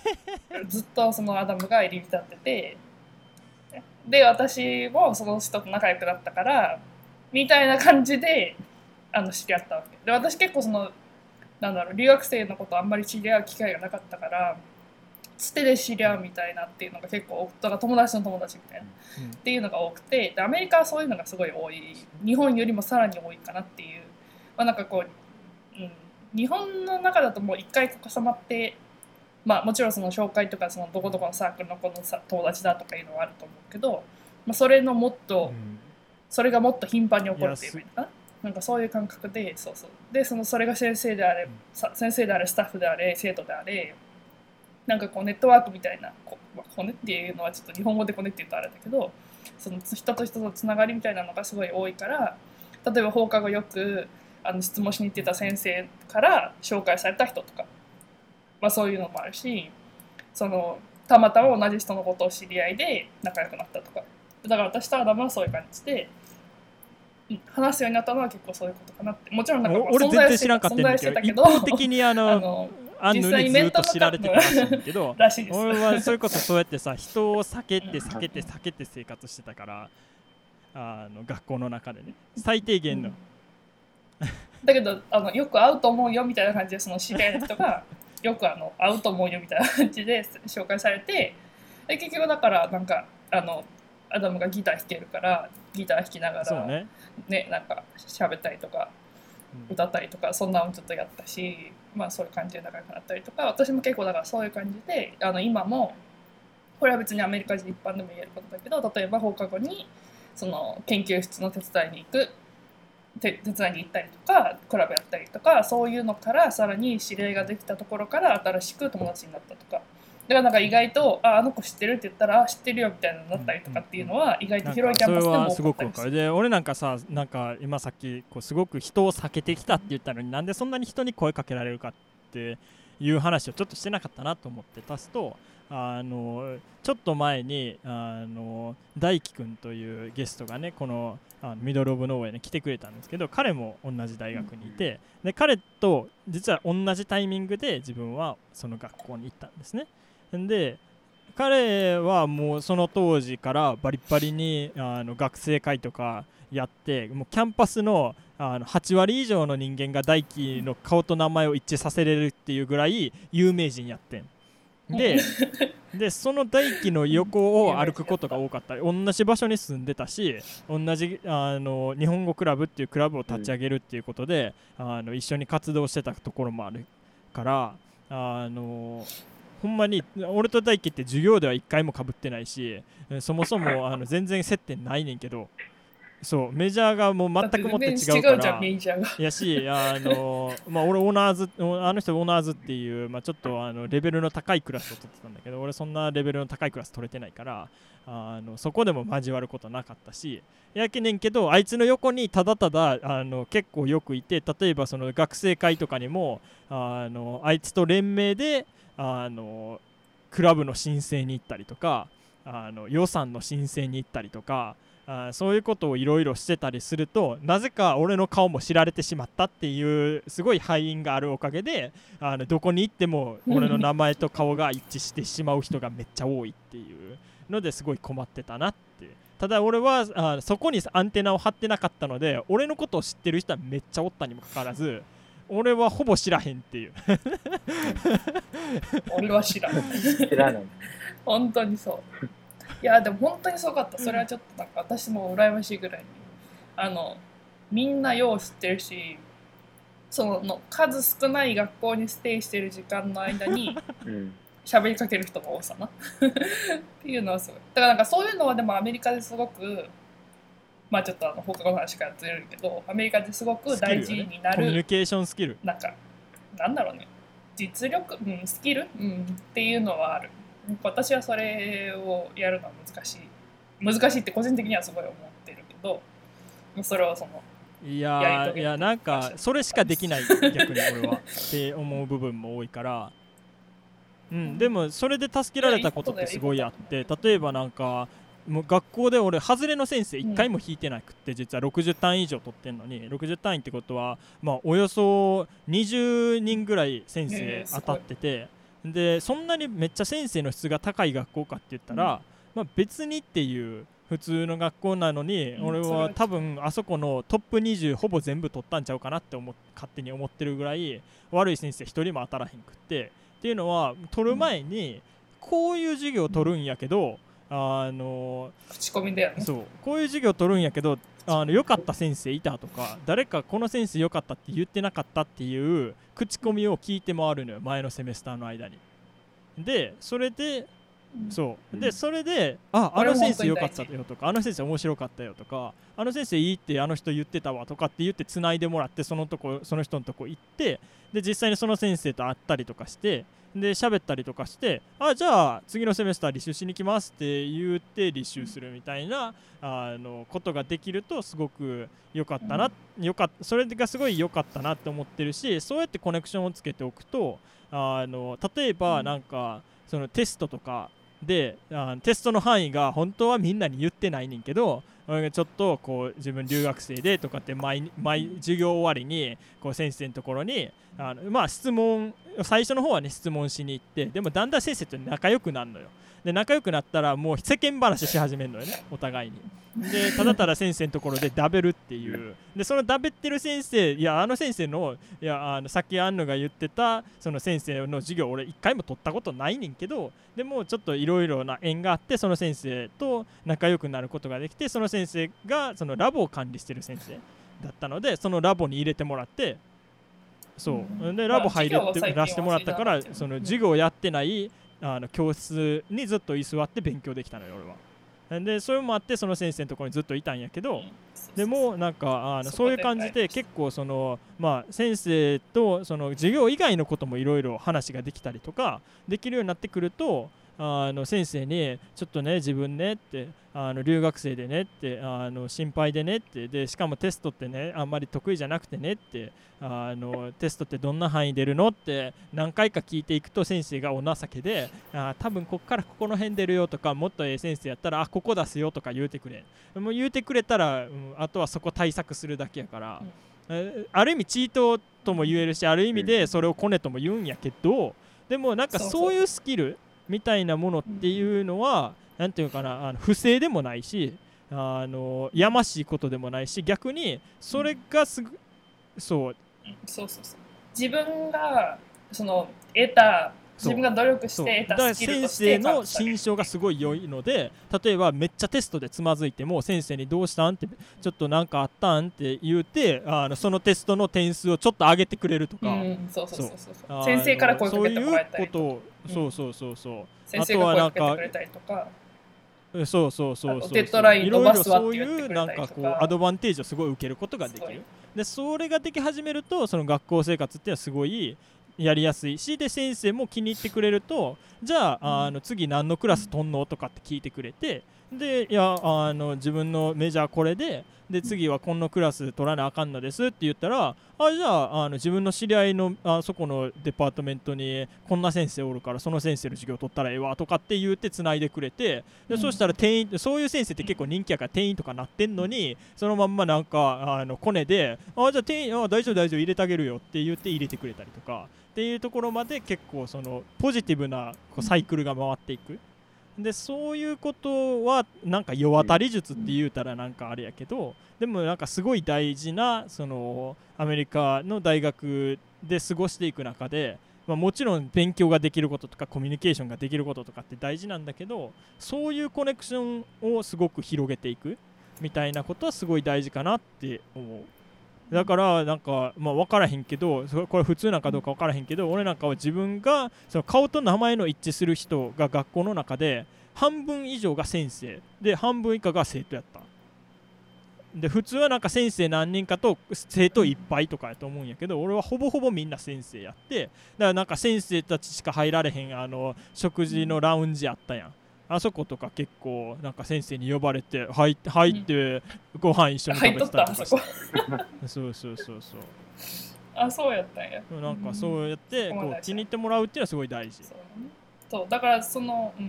ずっとそのアダムが入り浸っててで私もその人と仲良くなったからみたいな感じであの知り合ったわけ。で私結構そのなんだろう留学生のことあんまり知り合う機会がなかったからつてで知り合うみたいなっていうのが結構だから友達の友達みたいなうん。っていうのが多くてでアメリカはそういうのがすごい多い。日本よりもさらに多いかなっていう、まあ、なんかこう、うん、日本の中だともう一回重なってまあもちろんその紹介とかそのどこどこのサークルの子のさ友達だとかいうのはあると思うけど、まあ、それのもっと、うん。それがもっと頻繁に起こるっていうかななんかそういう感覚でそうそう。でそのそれが先生であれ、さ先生であれスタッフであれ生徒であれなんかこうネットワークみたいなこう、まあ、コネっていうのはちょっと日本語でコネって言うとあれだけどその人と人とつながりみたいなのがすごい多いから例えば放課後よくあの質問しに行ってた先生から紹介された人とか、まあ、そういうのもあるしそのたまたま同じ人のことを知り合いで仲良くなったとか。だから私とアダムはそういう感じで、うん話すようになったのは結構そういうことかなって。もちろんなんかお俺全然知らんかったん存だけど。一方的にあ あののアンヌにずっと知られてたらしいんだけど俺はそれこそそうやってさ人を避けて避けて避けて生活してたからあの学校の中でね。最低限の、だけどあのよく会うと思うよみたいな感じでその知り合いの人が よくあの会うと思うよみたいな感じで紹介されてで結局だからなんかあのアダムがギター弾けるからギター弾きながらね、ねなんか喋ったりとかうん。歌ったりとかそんなのちょっとやったしまあそういう感じで仲良くなったりとか私も結構だからそういう感じであの今もこれは別にアメリカ人一般でも言えることだけど例えば放課後にその研究室の手伝いに行く手手伝いに行ったりとかクラブやったりとかそういうのからさらに知り合いができたところから新しく友達になったとか。だからなんか意外と「ああの子知ってる?」って言ったら「あ知ってるよ」みたいなのになったりとかっていうのは意外と広いキャンパスでもはすごくわかるで俺なんかさなんか今さっきこうすごく人を避けてきたって言ったのになんでそんなに人に声かけられるかっていう話をちょっとしてなかったなと思って足すとあのちょっと前にあの大輝くんというゲストがねこのあのミドル・オブ・ノーウェイに来てくれたんですけど彼も同じ大学にいてで彼と実は同じタイミングで自分はその学校に行ったんですね。で彼はもうその当時からバリッバリにあの学生会とかやってもうキャンパスのあの8割以上の人間が大輝の顔と名前を一致させれるっていうぐらい有名人やってんで でその大輝の横を歩くことが多かった。同じ場所に住んでたし同じあの日本語クラブっていうクラブを立ち上げるっていうことで、あの一緒に活動してたところもあるからあのほんまに俺と大輝って授業では1回もかぶってないしえそもそもあの全然接点ないねんけどそうメジャーがもう全くもって違うから。んメジャーが。やし、あのまあ、俺、オーナーズ、あの人、オーナーズっていう、まあ、ちょっとあのレベルの高いクラスを取ってたんだけど、俺、そんなレベルの高いクラス取れてないから、あのそこでも交わることなかったし、やけねんけど、あいつの横にただただあの結構よくいて、例えばその学生会とかにも、あのあいつと連名であのクラブの申請に行ったりとか、あの予算の申請に行ったりとか、あーそういうことをいろいろしてたりするとなぜか俺の顔も知られてしまったっていうすごい敗因があるおかげであのどこに行っても俺の名前と顔が一致してしまう人がめっちゃ多いっていうのですごい困ってたなって。ただ俺はあそこにアンテナを張ってなかったので俺のことを知ってる人はめっちゃおったにもかかわらず俺はほぼ知らへんっていう。俺は知らん。知らない。本当にそういやでも本当にすごかった。それはちょっとなんか私も羨ましいぐらいに。あのみんなよう知ってるしその数少ない学校にステイしてる時間の間に うん。喋りかける人も多さな。っていうのはすごい。だからなんかそういうのはでもアメリカですごくまあちょっとあの放課後の話からずれるけどアメリカですごく大事になコミュニるケーションスキル。なんかなんだろうね。実力、うん、スキル、うん、っていうのはある私はそれをやるのは難しい。難しいって個人的にはすごい思ってるけどそれをそのいやいやなんかそれしかできない逆に俺は。って思う部分も多いから。うんでもそれで助けられたことってすごいあって例えばなんかもう学校で俺外れの先生1回も引いてなくって実は60単位以上取ってんのに60単位ってことはまあおよそ20人ぐらい先生当たっててでそんなにめっちゃ先生の質が高い学校かって言ったら、まあ、別にっていう普通の学校なのに、うん俺はは多分あそこのトップ20ほぼ全部取ったんちゃうかなって思っ勝手に思ってるぐらい悪い先生一人も当たらへんくって。っていうのは取る前にこういう授業を取るんやけどあの口コミだよね。そうこういう授業取るんやけどあの良かった先生いたとか誰かこの先生良かったって言ってなかったっていう口コミを聞いて回るのよ前のセメスターの間に。でそれでそう。でそれでああの先生良かったよとかあの先生面白かったよとかあの先生いいってあの人言ってたわとかって言ってつないでもらってそのとこその人のとこ行ってで実際にその先生と会ったりとかしてで喋ったりとかしてあじゃあ次のセメスター履修しに来ますって言って履修するみたいなあのことができるとすごく良かったな、よかっそれがすごい良かったなって思ってるしそうやってコネクションをつけておくとあの例えばなんか、そのテストとかであテストの範囲が本当はみんなに言ってないねんけどちょっとこう自分留学生でとかって毎毎授業終わりにこう先生のところにあのまあ質問最初の方はね質問しに行ってでもだんだん先生と仲良くなるのよ。で仲良くなったらもう世間話し始めるのよねお互いに。でただただ先生のところでダベるっていう。でそのダベってる先生いやあの先生のいやあのさっきアンヌが言ってたその先生の授業俺一回も取ったことないねんけどでもちょっといろいろな縁があってその先生と仲良くなることができてその先生がそのラボを管理してる先生だったのでそのラボに入れてもらってそう、うん。でラボ入れてらしてもらったからその授業やってないあの教室にずっと居座って勉強できたのよ俺は。でそれもあってその先生のところにずっといたんやけど、でもなんかあのそういうで感じで結構そのまあ先生とその授業以外のこともいろいろ話ができたりとかできるようになってくるとあの先生にちょっとね自分ねってあの留学生でねってあの心配でねってでしかもテストってねあんまり得意じゃなくてねってあのテストってどんな範囲出るのって何回か聞いていくと先生がお情けであ多分こっからここの辺出るよとかもっとええ先生やったらあここ出すよとか言うてくれもう言うてくれたら、うんあとはそこ対策するだけやから、えある意味チートとも言えるしある意味でそれをコネとも言うんやけどでもなんかそういうスキルみたいなものっていうのはなんていうかなあの不正でもないしあのやましいことでもないし逆にそれがすぐそう。そうそうそう。自分がその得た自分が努力して得たスキル先として生の心象がすごい良いので例えばめっちゃテストでつまずいても先生に「どうしたん?」って「ちょっとなんかあったん?」って言うてあのそのテストの点数をちょっと上げてくれるとか、うん、そうそうそうそう先生から声かけてもらえたりそういうこと。をうん。そうそうそうそう。先生が声かけてくれたりとか。えそうそうそうそうあとデッドラインいろい伸ばすわろそういって言ってくれうなんかこうアドバンテージをすごい受けることがですきる。でそれができ始めるとその学校生活っていうのはすごいやりやすい。しで先生も気に入ってくれるとじゃああの次何のクラス取んの？とかって聞いてくれてでいやあの自分のメジャーこれでで次はこのクラス取らなあかんのですって言ったらあじゃああの自分の知り合いのあそこのデパートメントにこんな先生おるからその先生の授業取ったらええわとかって言ってつないでくれてで、うんそしたら店員そういう先生って結構人気やから店員とかなってんのにそのまんまなんかあのコネであじゃあ店員あ大丈夫大丈夫入れてあげるよって言って入れてくれたりとかっていうところまで結構そのポジティブなこうサイクルが回っていく。でそういうことはなんか世渡り術って言うたらなんかあれやけどでもなんかすごい大事なそのアメリカの大学で過ごしていく中で、まあ、もちろん勉強ができることとかコミュニケーションができることとかって大事なんだけどそういうコネクションをすごく広げていくみたいなことはすごい大事かなって思う。だからなんかまあ分からへんけどこれ普通なんかどうか分からへんけど俺なんかは自分がその顔と名前の一致する人が学校の中で半分以上が先生。で半分以下が生徒やった。で普通はなんか先生何人かと生徒いっぱいとかやと思うんやけど俺はほぼほぼみんな先生やってだからなんか先生たちしか入られへんあの食事のラウンジやったやん。あそことか結構なんか先生に呼ばれて入って入ってご飯一緒に食べてたりとかったあそうそうそうそう。あそうやったんや。なんかそうやってうん。こう気に入ってもらうっていうのはすごい大事。そう,、ね、そうだからそのうん。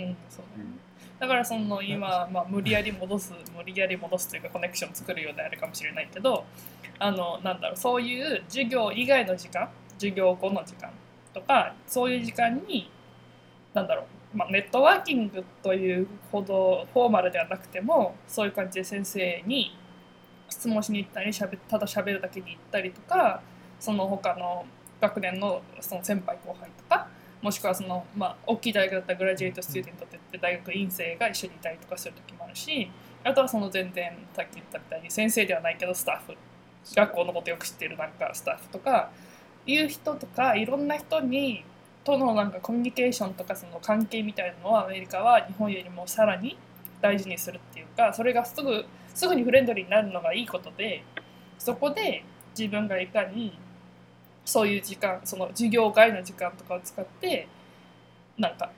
うんそうね。だからその今、まあ、無理やり戻す無理やり戻すというかコネクション作るようであるかもしれないけどあのなんだろうそういう授業以外の時間授業後の時間とかそういう時間になんだろう、まあ、ネットワーキングというほどフォーマルではなくてもそういう感じで先生に質問しに行ったりしゃべただ喋るだけに行ったりとかその他の学年のその先輩後輩とかもしくはその、まあ、大きい大学だったらグラジュエイト・スチューデントって言って大学院生が一緒にいたりとかする時もあるしあとはその全然さっき言ったみたいに先生ではないけどスタッフ学校のことよく知ってるなんかスタッフとかいう人とかいろんな人にとのなんかコミュニケーションとかその関係みたいなのをアメリカは日本よりもさらに大事にするっていうかそれがすぐすぐにフレンドリーになるのがいいことでそこで自分がいかにそういう時間その授業外の時間とかを使ってなんか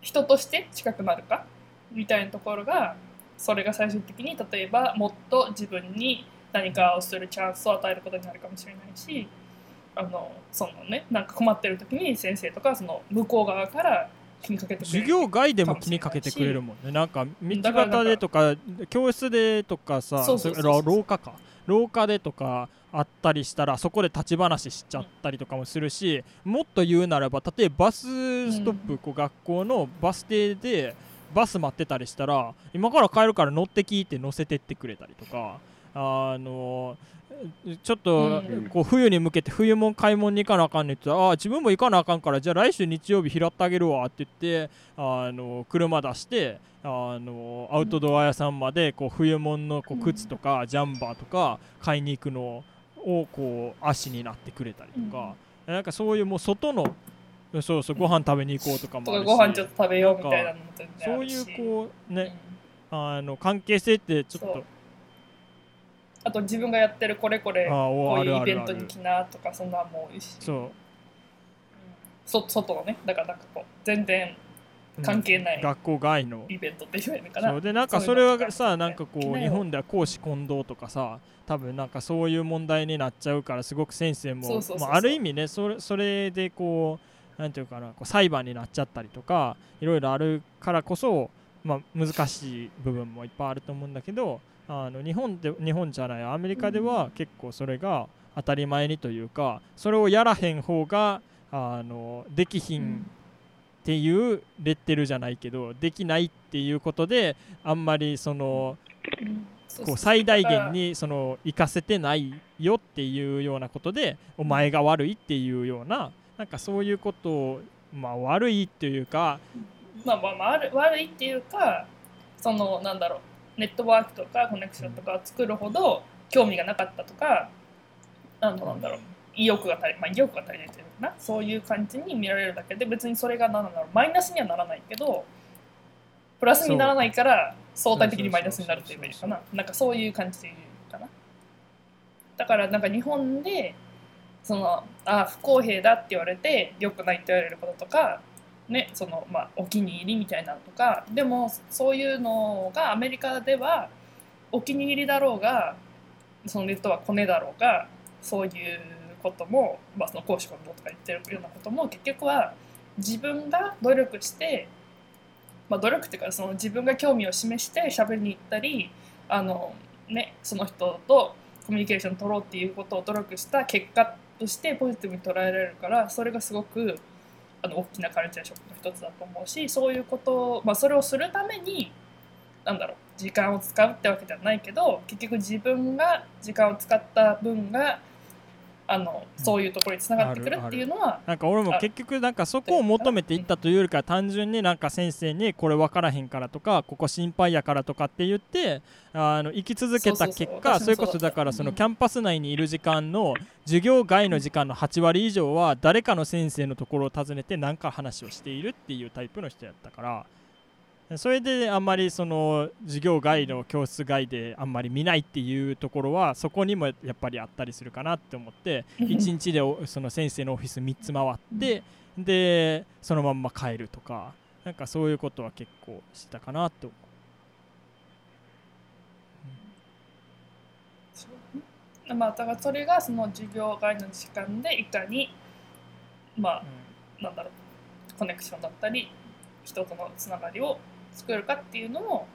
人として近くなるかみたいなところがそれが最終的に例えばもっと自分に何かをするチャンスを与えることになるかもしれないしあのそのねなんか困ってる時に先生とかその向こう側から気にかけてくれる。授業外でも気にかけてくれるもんね。なんか道端でとか教室でとかさ廊下か。廊下でとかあったりしたらそこで立ち話しちゃったりとかもするしもっと言うならば例えばバスストップ、こう学校のバス停でバス待ってたりしたら今から帰るから乗ってきって乗せてってくれたりとかあのちょっとうん。こう冬に向けて冬もん買い物に行かなあかんねんって言ったらあー自分も行かなあかんからじゃあ来週日曜日拾ってあげるわって言ってあの車出してあのアウトドア屋さんまでこう冬物のこう靴とかジャンバーとか買いに行くのをこう足になってくれたりとか、なんかそういうもう外のそうそうご飯食べに行こうとかもあるし。ご飯ちょっと食べようみたいなそういうこうね、うん。あの関係性ってちょっとあと自分がやってるこれこれこういうイベントに来なとかそんなんもいいし。そう。そ外のねだからなんかこう全然うん関係ない学校外の。イベントって言われるのかな。そう。でなんかそれはさなんかこね。う日本では公私混同とかさ多分なんかそういう問題になっちゃうからすごく先生もある意味ねそれそれでこうなんていうかなこう裁判になっちゃったりとかいろいろあるからこそ、まあ、難しい部分もいっぱいあると思うんだけどあの日本で日本じゃないアメリカでは結構それが当たり前にというかそれをやらへん方があのできひんっていうレッテルじゃないけどできないっていうことであんまりそのこう最大限にその活かせてないよっていうようなことでお前が悪いっていうようななんかそういうことをまあ悪いっていうかまあまあまあ悪悪いっていうかそのなんだろうネットワークとかコネクションとかを作るほど興味がなかったとかあのなんだろう意欲が足り、まあ、意欲が足りないというかなそういう感じに見られるだけで別にそれが何なんだろうマイナスにはならないけどプラスにならないから相対的にマイナスになるっていうイメージかな。なんかそういう感じで言うかな。だからなんか日本でそのあ不公平だって言われて良くないって言われることとかねそのまあお気に入りみたいなのとかでもそういうのがアメリカではお気に入りだろうがそのネットはコネだろうがそういうことも、まあ、その公私混同とか言ってるようなことも結局は自分が努力して、まあ、努力っていうかその自分が興味を示して喋りに行ったりあの、ね、その人とコミュニケーション取ろうっていうことを努力した結果としてポジティブに捉えられるからそれがすごくあの大きなカルチャーショックの一つだと思うしそういうことを、まあ、それをするためになんだろう時間を使うってわけではないけど結局自分が時間を使った分があのそういうところにつながってくるっていうのはなんか俺も結局なんかそこを求めていったというよりか単純になんか先生にこれ分からへんからとかここ心配やからとかって言ってあの生き続けた結果それこそだからそのうんキャンパス内にいる時間の授業外の時間の8割以上は誰かの先生のところを訪ねて何か話をしているっていうタイプの人やったからそれであんまりその授業外の教室外であんまり見ないっていうところはそこにもやっぱりあったりするかなって思ってうん。1日でおその先生のオフィス3つ回ってでそのまんま帰るとかなんかそういうことは結構したかなとまあだからそれがその授業外の時間でいかにまあう、なんだろうコネクションだったり人とのつながりを作るかっていうのも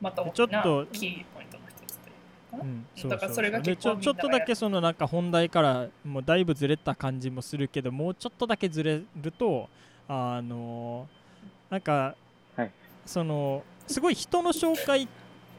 また大きなちょっとキーポイントの一つというかな。うんうんそう。だからそれがで結構ちょちょっとだけそのなんか本題からもうだいぶずれた感じもするけどもうちょっとだけずれるとあのなんか、はい。そのすごい人の紹介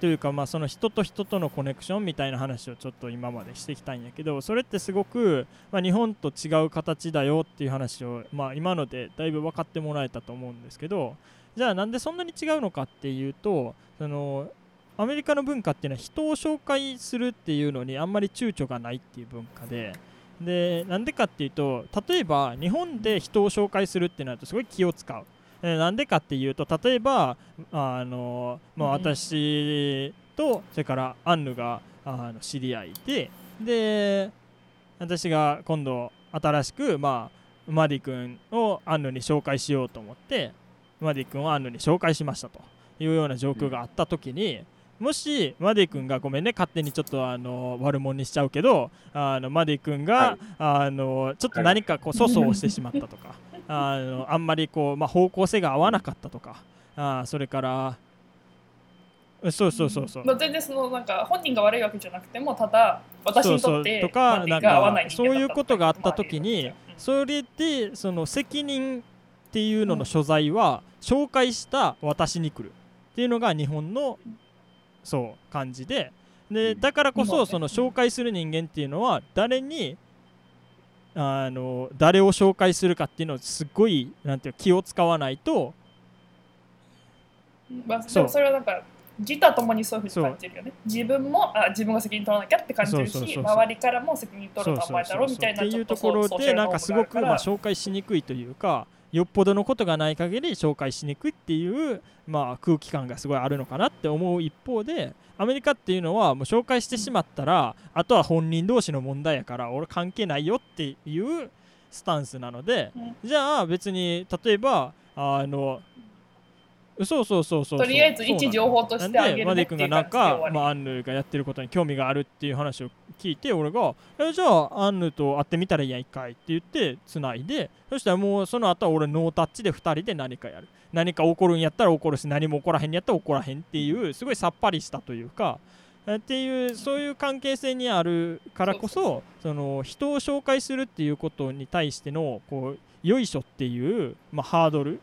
というか、まあ、その人と人とのコネクションみたいな話をちょっと今までしてきたんやけどそれってすごく、まあ、日本と違う形だよっていう話を、まあ、今のでだいぶ分かってもらえたと思うんですけどじゃあなんでそんなに違うのかっていうとそのアメリカの文化っていうのは人を紹介するっていうのにあんまり躊躇がないっていう文化ででなんでかっていうと例えば日本で人を紹介するってなるとすごい気を使う。えーなんでかっていうと例えばあの、まあ、うん私とそれからアンヌがあの知り合いでで私が今度新しく、まあ、マディ君をアンヌに紹介しようと思ってマディ君をアンヌに紹介しましたというような状況があった時に、もしマディ君がごめんね勝手にちょっとあの悪者にしちゃうけどあのマディ君が、はい。あのちょっと何かこう粗相をしてしまったとかあのあんまりこう、まあ、方向性が合わなかったとかあそれからそうそうそうそう。まあ、全然そのなんか本人が悪いわけじゃなくてもただ私にとってそうそうとかない人そういうことがあった時にうんそれでその責任っていうのの所在は紹介した私に来るっていうのが日本のそう感じででだからこそその紹介する人間っていうのは誰にあの誰を紹介するかっていうのをすっごいなんていう気を使わないとまあ、でそう。もそれはなんか自他ともにそういうふうに感じるよね。自分もあ自分が責任取らなきゃって感じるし周りからも責任取るとお前だろみたいなっていうところでなんかすごくまあ紹介しにくいというかよっぽどのことがない限り紹介しにくいっていうまあ空気感がすごいあるのかなって思う一方でアメリカっていうのはもう紹介してしまったらあとは本人同士の問題やから俺関係ないよっていうスタンスなのでうん。じゃあ別に例えばあのそうそうそうそう。とりあえず一情報としてあなんで。マディ君がなんか、まあ、アンヌがやってることに興味があるっていう話を聞いて俺がえじゃあアンヌと会ってみたらいいやん一回って言ってつないでそしたらもうその後は俺ノータッチで2人で何かやる。何か起こるんやったら起こるし何も起こらへんやったら起こらへんっていうすごいさっぱりしたというかえっていうそういう関係性にあるからこそその人を紹介するっていうことに対してのこうよいしょっていう、まあ、ハードル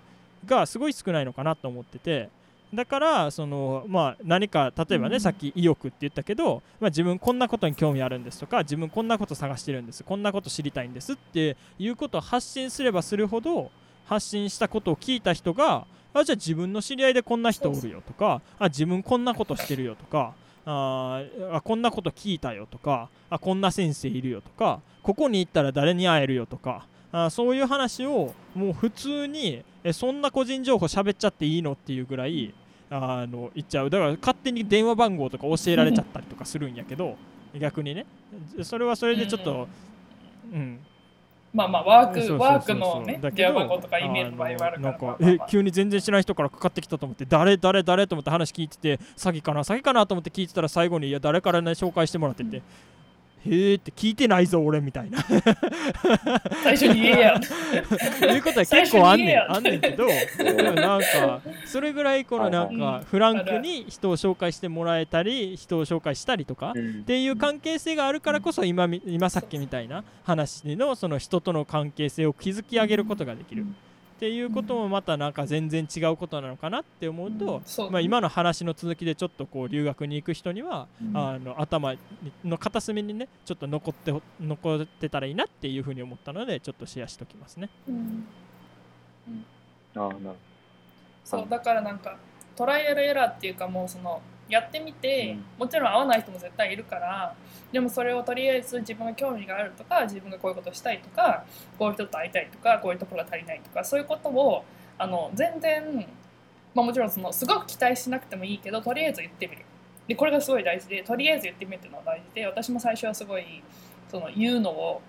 がすごい少ないのかなと思っててだからその、まあ、何か例えばね、うん。さっき意欲って言ったけど、まあ、自分こんなことに興味あるんですとか自分こんなこと探してるんですこんなこと知りたいんですっていうことを発信すればするほど発信したことを聞いた人があじゃあ自分の知り合いでこんな人おるよとかあ自分こんなことしてるよとかあーあこんなこと聞いたよとかあこんな先生いるよとかここに行ったら誰に会えるよとかあそういう話をもう普通にえそんな個人情報喋っちゃっていいのっていうぐらいあの言っちゃう。だから勝手に電話番号とか教えられちゃったりとかするんやけど逆にね。それはそれでちょっとうん。まあまあワークワークのねだけど電話番号とか E メールの場合はあるからえ急に全然知らない人からかかってきたと思って誰誰誰と思って話聞いてて詐欺かな詐欺かなと思って聞いてたら最後にいや誰からね紹介してもらってて、へえって聞いてないぞ俺みたいな。最初に言えや。いうことは結構あんねん。あんねんけどなんかそれぐらいこのなんかフランクに人を紹介してもらえたり人を紹介したりとかうん。っていう関係性があるからこそ今み今さっきみたいな話のその人との関係性を築き上げることができるっていうこともまたなんか全然違うことなのかなって思うと、まあ、今の話の続きでちょっとこう留学に行く人には、うん。あの頭の片隅にねちょっと残ってほ残ってたらいいなっていうふうに思ったのでちょっとシェアしときますね。うん。ああ、なるほそうだからなんかトライアルエラーっていうかもうそのやってみて、もちろん合わない人も絶対いるからでもそれをとりあえず自分が興味があるとか自分がこういうことしたいとかこういう人と会いたいとかこういうところが足りないとかそういうことをあの全然、まあ、もちろんそのすごく期待しなくてもいいけどとりあえず言ってみるでこれがすごい大事でとりあえず言ってみるっていうのは大事で私も最初はすごいその言うのを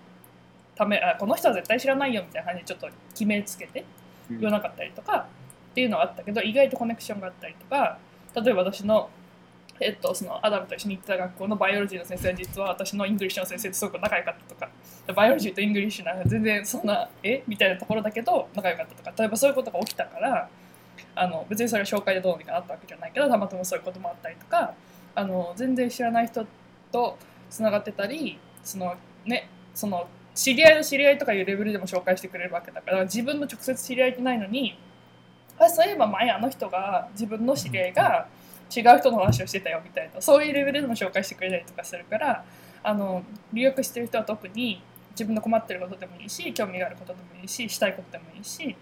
ためあこの人は絶対知らないよみたいな感じでちょっと決めつけてど。言わなかったりとかっていうのがあったけど意外とコネクションがあったりとか例えば私の,、えっとそのアダムと一緒に行った学校の biology の先生は実は私の English の先生とすごく仲良かったとか。 biology と English なんか全然そんなえ？みたいなところだけど仲良かったとか。例えばそういうことが起きたからあの別にそれは紹介でどうにかなったわけじゃないけどたまたまそういうこともあったりとか。あの全然知らない人とつながってたりそのねその知り合いの知り合いとかいうレベルでも紹介してくれるわけだから自分の直接知り合いってないのにあそういえば前あの人が自分の知り合いが違う人の話をしてたよみたいな。そういうレベルでも紹介してくれたりとかするからあの留学してる人は特に自分の困ってることでもいいし興味があることでもいいししたいことでもいいし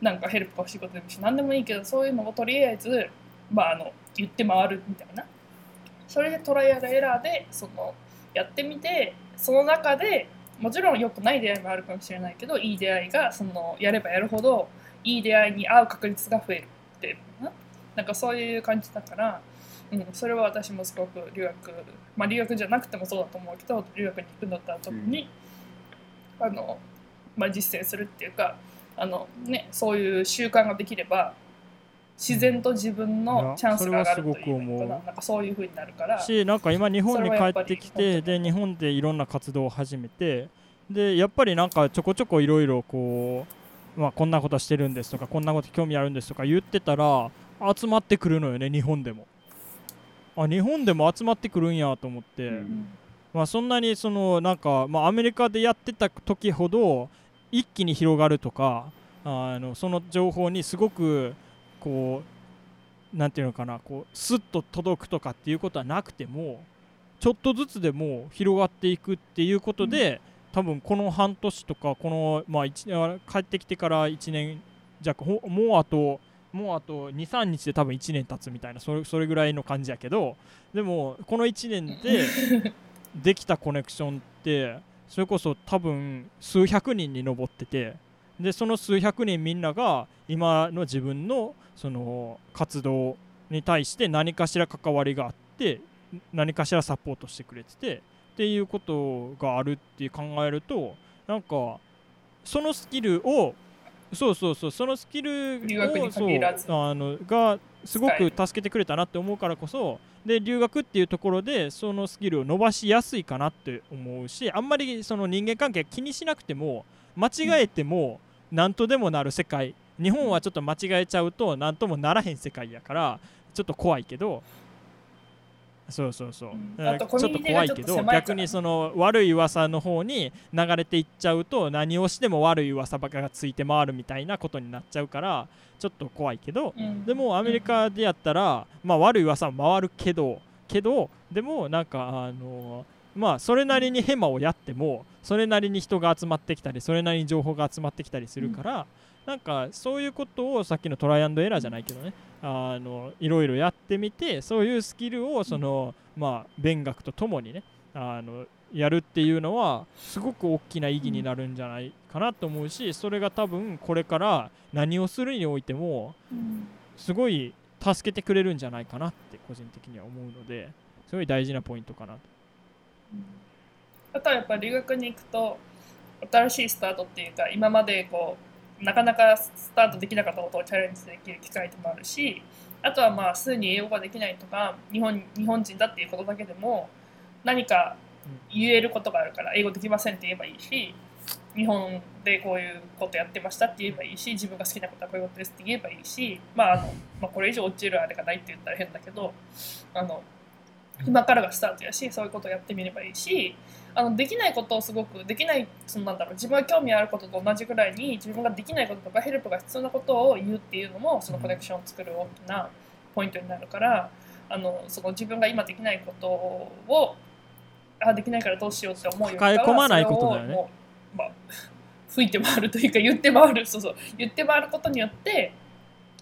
なんかヘルプが欲しいことでもいいし何でもいいけどそういうのをとりあえず、まあ、あの言って回るみたいな。それでトライアルエラーでそのやってみてその中でもちろん良くない出会いもあるかもしれないけどいい出会いがそのやればやるほどいい出会いに合う確率が増えるっていうのかな。なんかそういう感じだから、うん、それは私もすごく留学まあ留学じゃなくてもそうだと思うけど留学に行くんだったら特に、あのまあ、実践するっていうかあの、ね、そういう習慣ができれば自然と自分のチャンスが上がるというかななんかそういう風になるから。しなんか今日本に帰ってきてで日本でいろんな活動を始めてでやっぱりなんかちょこちょこいろいろこう、まあ、こんなことしてるんですとかこんなこと興味あるんですとか言ってたら集まってくるのよね日本でも。あ日本でも集まってくるんやと思って、うん。うんまあ、そんなにそのなんか、まあ、アメリカでやってた時ほど一気に広がるとかあのその情報にすごくこうなんていうのかなこうスッと届くとかっていうことはなくてもちょっとずつでも広がっていくっていうことで、多分この半年とかこの、まあ、帰ってきてから1年弱ほもうあともうあと23日で多分1年経つみたいなそれそれぐらいの感じやけどでもこの1年で できたコネクションってそれこそ多分数百人に上っててでその数百人みんなが今の自分のその活動に対して何かしら関わりがあって何かしらサポートしてくれててっていうことがあるって考えるとなんかそのスキルをそうそうそうそのスキルをそうあのがすごく助けてくれたなって思うからこそで留学っていうところでそのスキルを伸ばしやすいかなって思うしあんまりその人間関係気にしなくても間違えても何とでもなる世界。日本はちょっと間違えちゃうと何ともならへん世界やからちょっと怖いけどそうそうそう、うん。ちょっと怖いけど逆にその悪い噂の方に流れていっちゃうと何をしても悪い噂ばっかがついて回るみたいなことになっちゃうからちょっと怖いけどうん。でもアメリカでやったら、まあ悪い噂も回るけどけどでもなんかあのまあそれなりにヘマをやってもそれなりに人が集まってきたりそれなりに情報が集まってきたりするから、なんかそういうことをさっきのトライアンドエラーじゃないけどねあのいろいろやってみてそういうスキルをその、まあ勉学とともにねあのやるっていうのはすごく大きな意義になるんじゃないかなと思うしそれが多分これから何をするにおいてもうん。すごい助けてくれるんじゃないかなって個人的には思うのですごい大事なポイントかなと。あとはやっぱり留学に行くと新しいスタートっていうか今までこうなかなかスタートできなかったことをチャレンジできる機会でもあるしあとはまあすでに英語ができないとか日本日本人だっていうことだけでも何か言えることがあるから英語できませんって言えばいいし日本でこういうことやってましたって言えばいいし自分が好きなことはこういうことですって言えばいいしまああの、まあ、これ以上落ちるあれがないって言ったら変だけどあの今からがスタートやしそういうことをやってみればいいしあのできないことをすごくできないそのなんだろう自分が興味あることと同じぐらいに自分ができないこととかヘルプが必要なことを言うっていうのもそのコネクションを作る大きなポイントになるからあのその自分が今できないことをあできないからどうしようって思うよりかは抱え込まないことまあ、吹いて回るというか言って回るそうそう言って回ることによって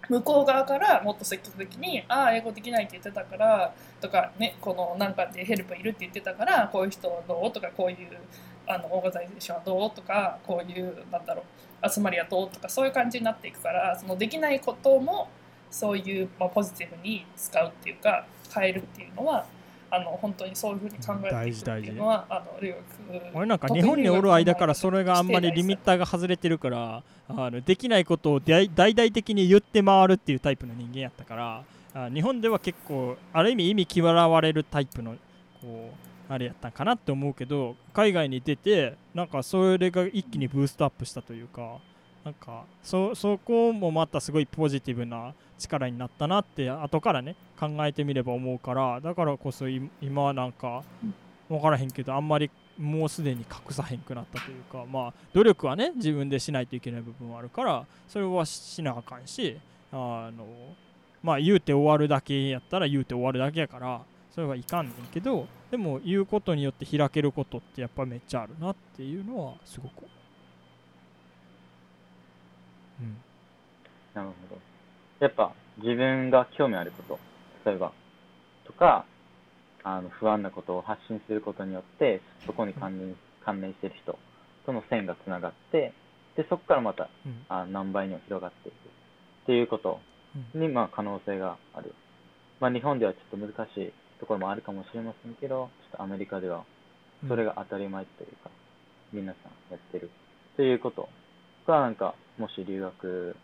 向こう側からもっと積極的に「ああ英語できないって言ってたから」とかねこのなんかでヘルプいるって言ってたからこういう人はどう？とかこういうあのオーガザイゼーションはどう？とかこういうなんだろう集まりはどう？とかそういう感じになっていくからそのできないこともそういう、まあ、ポジティブに使うっていうか変えるっていうのはあの本当にそういうふうに考えていくっていうのはあの留学俺なんか日本におる間からそれがあんまりリミッターが外れてるからあのできないことを大大々的に言って回るっていうタイプの人間やったからあ日本では結構ある意味意味嫌われるタイプのこうあれやったんかなって思うけど海外に出てなんかそれが一気にブーストアップしたというかなんかそそこもまたすごいポジティブな力になったなって後からね考えてみれば思うからだからこそい今はなんか分からへんけどあんまりもうすでに隠さへんくなったというかまあ努力はね自分でしないといけない部分はあるからそれはしなあかんしあのまあ言うて終わるだけやったら言うて終わるだけやからそれはいかんねんけどでも言うことによって開けることってやっぱめっちゃあるなっていうのはすごく。うん。なるほど。やっぱ自分が興味あること、例えば、とか、あの不安なことを発信することによって、そこに関連関連している人との線がつながって、で、そこからまたうん。あ何倍にも広がっていく。っていうことに、まあ、可能性がある。まあ、日本ではちょっと難しいところもあるかもしれませんけど、ちょっとアメリカではそれが当たり前というか、皆さんやってる。ということが、なんか、もし留学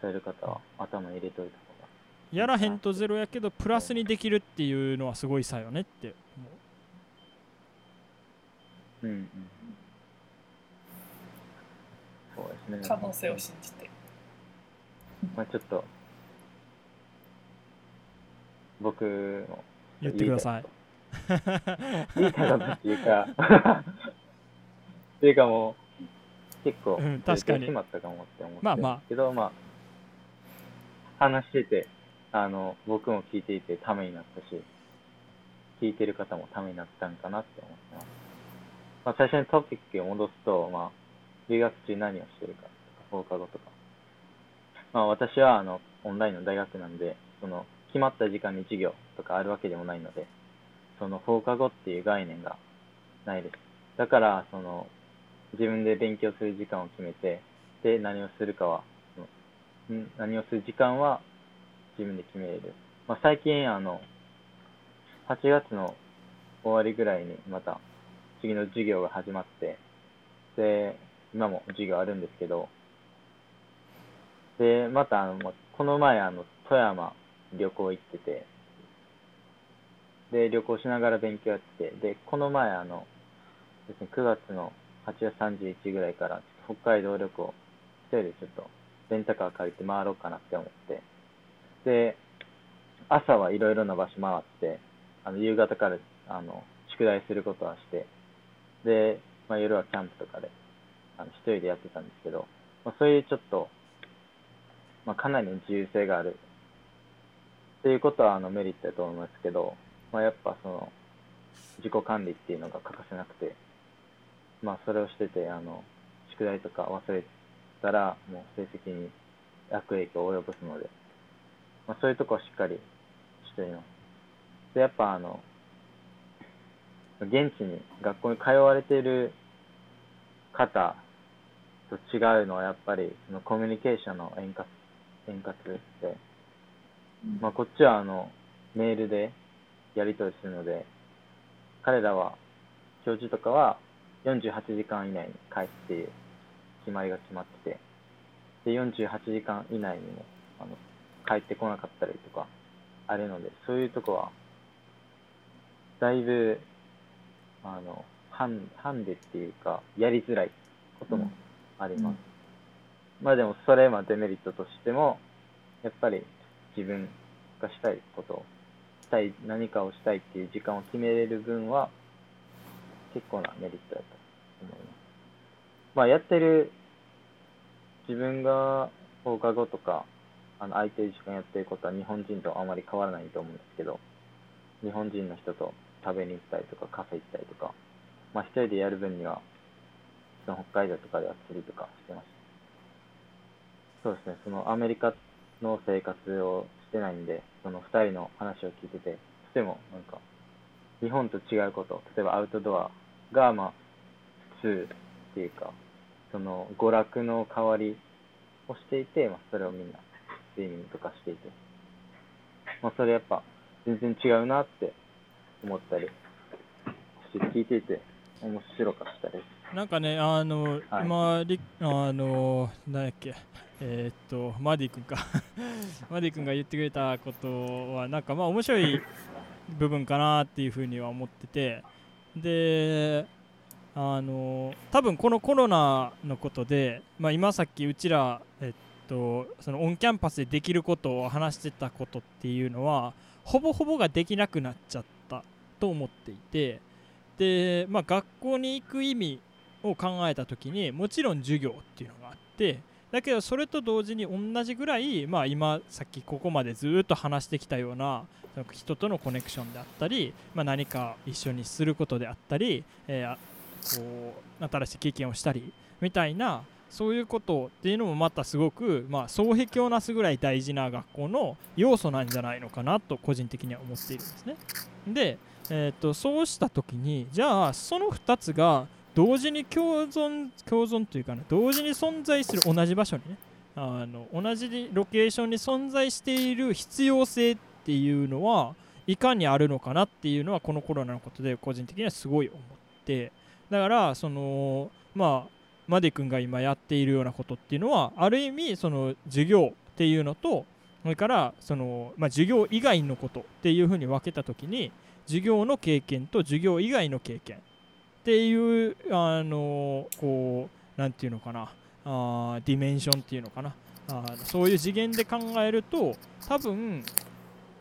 される方は頭に入れておいた方が。やらへんとゼロやけどプラスにできるっていうのはすごいさよねって思ううんうん。そうですね。可能性を信じてまあ、ちょっと、僕も言ってください言いたいことっていうか、っていうかもう、結構、うん確かにまったかもって思ってまあまあけど、まあ、話してて、あの、僕も聞いていてためになったし、聞いてる方もためになったんかなって思ってます。まあ、最初にトピックを戻すと、まあ、留学中何をしてるかとか、放課後とか。まあ、私は、あの、オンラインの大学なんで、その、決まった時間に授業とかあるわけでもないので、その放課後っていう概念がないです。だから、その、自分で勉強する時間を決めて、で、何をするかは、何をする時間は自分で決めれる。まあ、最近、あの、8月の終わりぐらいにまた次の授業が始まって、で、今も授業あるんですけど、で、また、あの、この前、あの、富山旅行行ってて、で、旅行しながら勉強やってて、で、この前、あの、ですね、9月の8月31日ぐらいから、北海道旅行、一人でちょっと、レンタカー借りて回ろうかなって思って、で、朝はいろいろな場所回って、あの、夕方から、あの、宿題することはして、で、まあ、夜はキャンプとかで、あの、一人でやってたんですけど、まあ、そういうちょっと、まあ、かなり自由性がある。っていうことは、あの、メリットだと思いますけど、まあ、やっぱその、自己管理っていうのが欠かせなくて、まあ、それをしてて、あの、宿題とか忘れてたら、もう成績に悪影響を及ぼすので、まあ、そういうとこはしっかりしています。で、やっぱあの、現地に学校に通われている方と違うのはやっぱりそのコミュニケーションの円滑円滑で、まあ、こっちはあのメールでやり取りするので彼らは教授とかは48時間以内に返すっていう決まりが決まってて。で48時間以内にもあの帰ってこなかったりとかあるのでそういうとこはだいぶあのハンハンデっていうかやりづらいこともあります、まあでもそれはデメリットとしてもやっぱり自分がしたいことをしたい何かをしたいっていう時間を決めれる分は結構なメリットだと思います。まあやってる自分が放課後とかあの空いてる時間やってることは日本人とあまり変わらないと思うんですけど日本人の人と食べに行ったりとかカフェ行ったりとかまあ一人でやる分にはその北海道とかでは釣りとかしてましたそうですね。そのアメリカの生活をしてないんでその二人の話を聞いててとてもなんか日本と違うこと例えばアウトドアがまあ普通っていうかその娯楽の代わりをしていて、まあ、それをみんなスイミングとかしていて、まあ、それやっぱ全然違うなって思ったりして聞いていて面白かったです。なんかね、あの、はい。今、りあの、なんやっけ、えーっと、マディ君か。マディ君が言ってくれたことは、なんかまあ面白い部分かなっていうふうには思ってて、で、あの、多分このコロナのことで、まあ今さっきうちら、えっと、そのオンキャンパスでできることを話してたことっていうのは、ほぼほぼができなくなっちゃったと思っていて、で、まあ、学校に行く意味を考えた時にもちろん授業っていうのがあってだけどそれと同時に同じぐらい、まあ、今さっきここまでずっと話してきたような人とのコネクションであったり、まあ、何か一緒にすることであったり、えーこう新しい経験をしたりみたいなそういうことっていうのもまたすごく、まあ、双璧をなすぐらい大事な学校の要素なんじゃないのかなと個人的には思っているんですね。で、えー、とそうした時にじゃあその2つが同時に共存共存というかな同時に存在する同じ場所にねあの同じロケーションに存在している必要性っていうのはいかにあるのかなっていうのはこのコロナのことで個人的にはすごい思ってだからそのまあマディ君が今やっているようなことっていうのはある意味その授業っていうのとそれからその、まあ、授業以外のことっていうふうに分けた時に授業の経験と授業以外の経験っていうあのこうなんていうのかなあディメンションっていうのかな。あそういう次元で考えると多分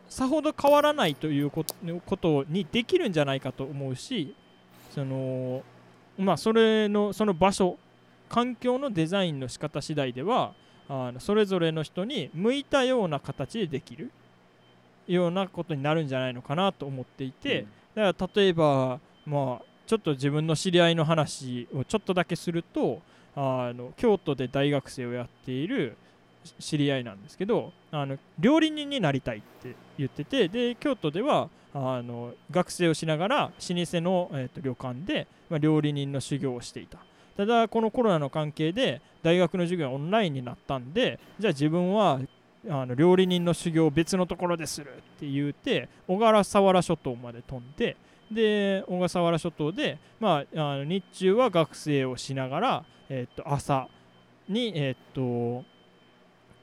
さほど変わらないということにできるんじゃないかと思うしそのまあそれのその場所環境のデザインの仕方次第ではあのそれぞれの人に向いたような形でできるようなことになるんじゃないのかなと思っていて、だから例えばまあちょっと自分の知り合いの話をちょっとだけするとあの京都で大学生をやっている知り合いなんですけどあの料理人になりたいって言っててで京都ではあの学生をしながら老舗の、えー、と旅館で、まあ、料理人の修行をしていた。ただこのコロナの関係で大学の授業がオンラインになったんでじゃあ自分はあの料理人の修行を別のところでするって言って小笠原諸島まで飛んでで小笠原諸島で、まあ、あの日中は学生をしながら、えっと朝に、えっと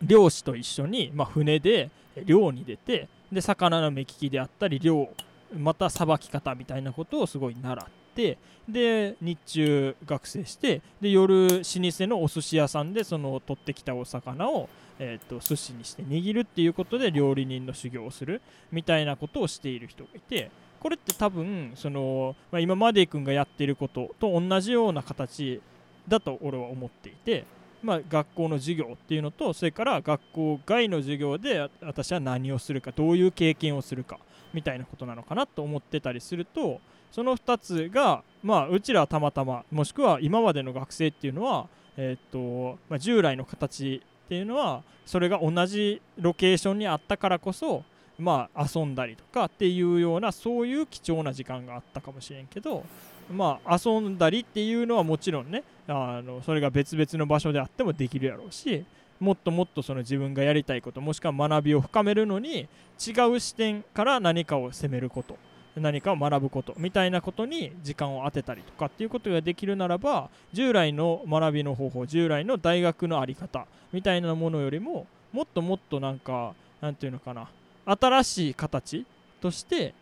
漁師と一緒に、まあ、船で漁に出てで魚の目利きであったり漁またさばき方みたいなことをすごい習っててで日中学生してで夜老舗のお寿司屋さんでその取ってきたお魚を、えー、と寿司にして握るっていうことで料理人の修行をするみたいなことをしている人がいてこれって多分その、まあ、今マディ君がやってることと同じような形だと俺は思っていて、まあ、学校の授業っていうのとそれから学校外の授業で私は何をするかどういう経験をするかみたいなことなのかなと思ってたりするとその2つが、まあ、うちらはたまたまもしくは今までの学生っていうのは、えーっとまあ、従来の形っていうのはそれが同じロケーションにあったからこそまあ遊んだりとかっていうようなそういう貴重な時間があったかもしれんけどまあ遊んだりっていうのはもちろんねあのそれが別々の場所であってもできるやろうしもっともっとその自分がやりたいこともしくは学びを深めるのに違う視点から何かを責めること。何かを学ぶことみたいなことに時間を当てたりとかっていうことができるならば従来の学びの方法従来の大学の在り方みたいなものよりももっともっとなんかなんていうのかな新しい形として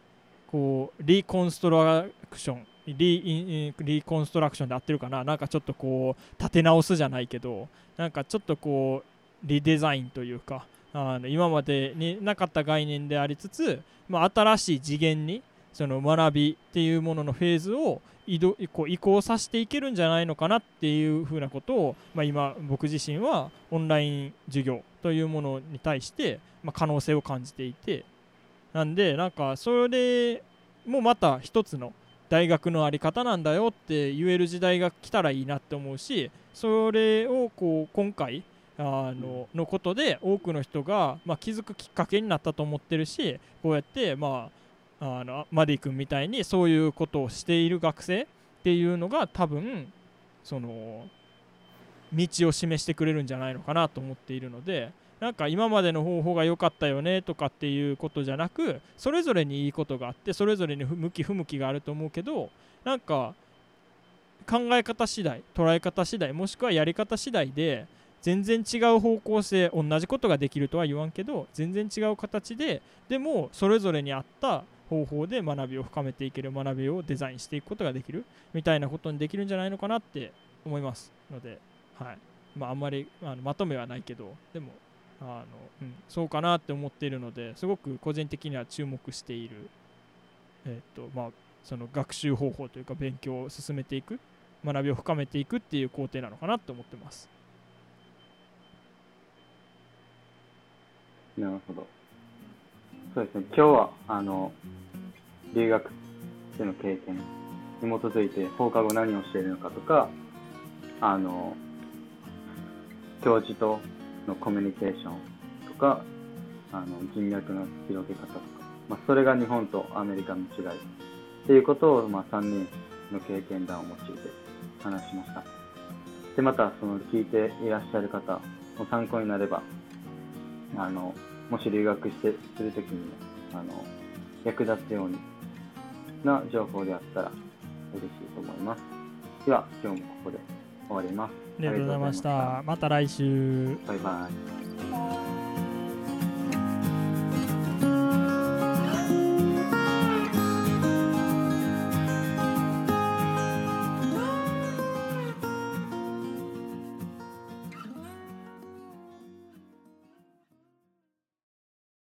こうリコンストラクションリリコンストラクションで合ってるかななんかちょっとこう立て直すじゃないけどなんかちょっとこうリデザインというかあの今までになかった概念でありつつ、まあ、新しい次元にその学びっていうもののフェーズを移動こう移行させていけるんじゃないのかなっていうふうなことを、まあ、今僕自身はオンライン授業というものに対して、まあ、可能性を感じていて。なんでなんかそれもまた一つの大学の在り方なんだよって言える時代が来たらいいなって思うしそれをこう今回あののことで多くの人が、まあ、気づくきっかけになったと思ってるしこうやってまああのマディ君みたいにそういうことをしている学生っていうのが多分その道を示してくれるんじゃないのかなと思っているのでなんか今までの方法が良かったよねとかっていうことじゃなくそれぞれにいいことがあってそれぞれに向き不向きがあると思うけどなんか考え方次第捉え方次第もしくはやり方次第で全然違う方向性同じことができるとは言わんけど全然違う形ででもそれぞれに合った方法で学びを深めていける学びをデザインしていくことができるみたいなことにできるんじゃないのかなって思いますので、はいまあ、あんまりあのまとめはないけどでもあの、うん、そうかなって思っているのですごく個人的には注目している、えーとまあ、その学習方法というか勉強を進めていく学びを深めていくっていう工程なのかなと思ってます。なるほど。そうですね、今日はあの留学での経験に基づいて放課後何をしているのかとか、あの教授とのコミュニケーションとか、あの人脈の広げ方とか、まあ、それが日本とアメリカの違いっていうことを、まあ、3人の経験談を用いて話しました。で、またその聞いていらっしゃる方の参考になれば、あの、もし留学してするときに、あの、役立つようにな情報であったら嬉しいと思います。では、今日もここで終わります。ありがとうございました。また来週。バイバイ。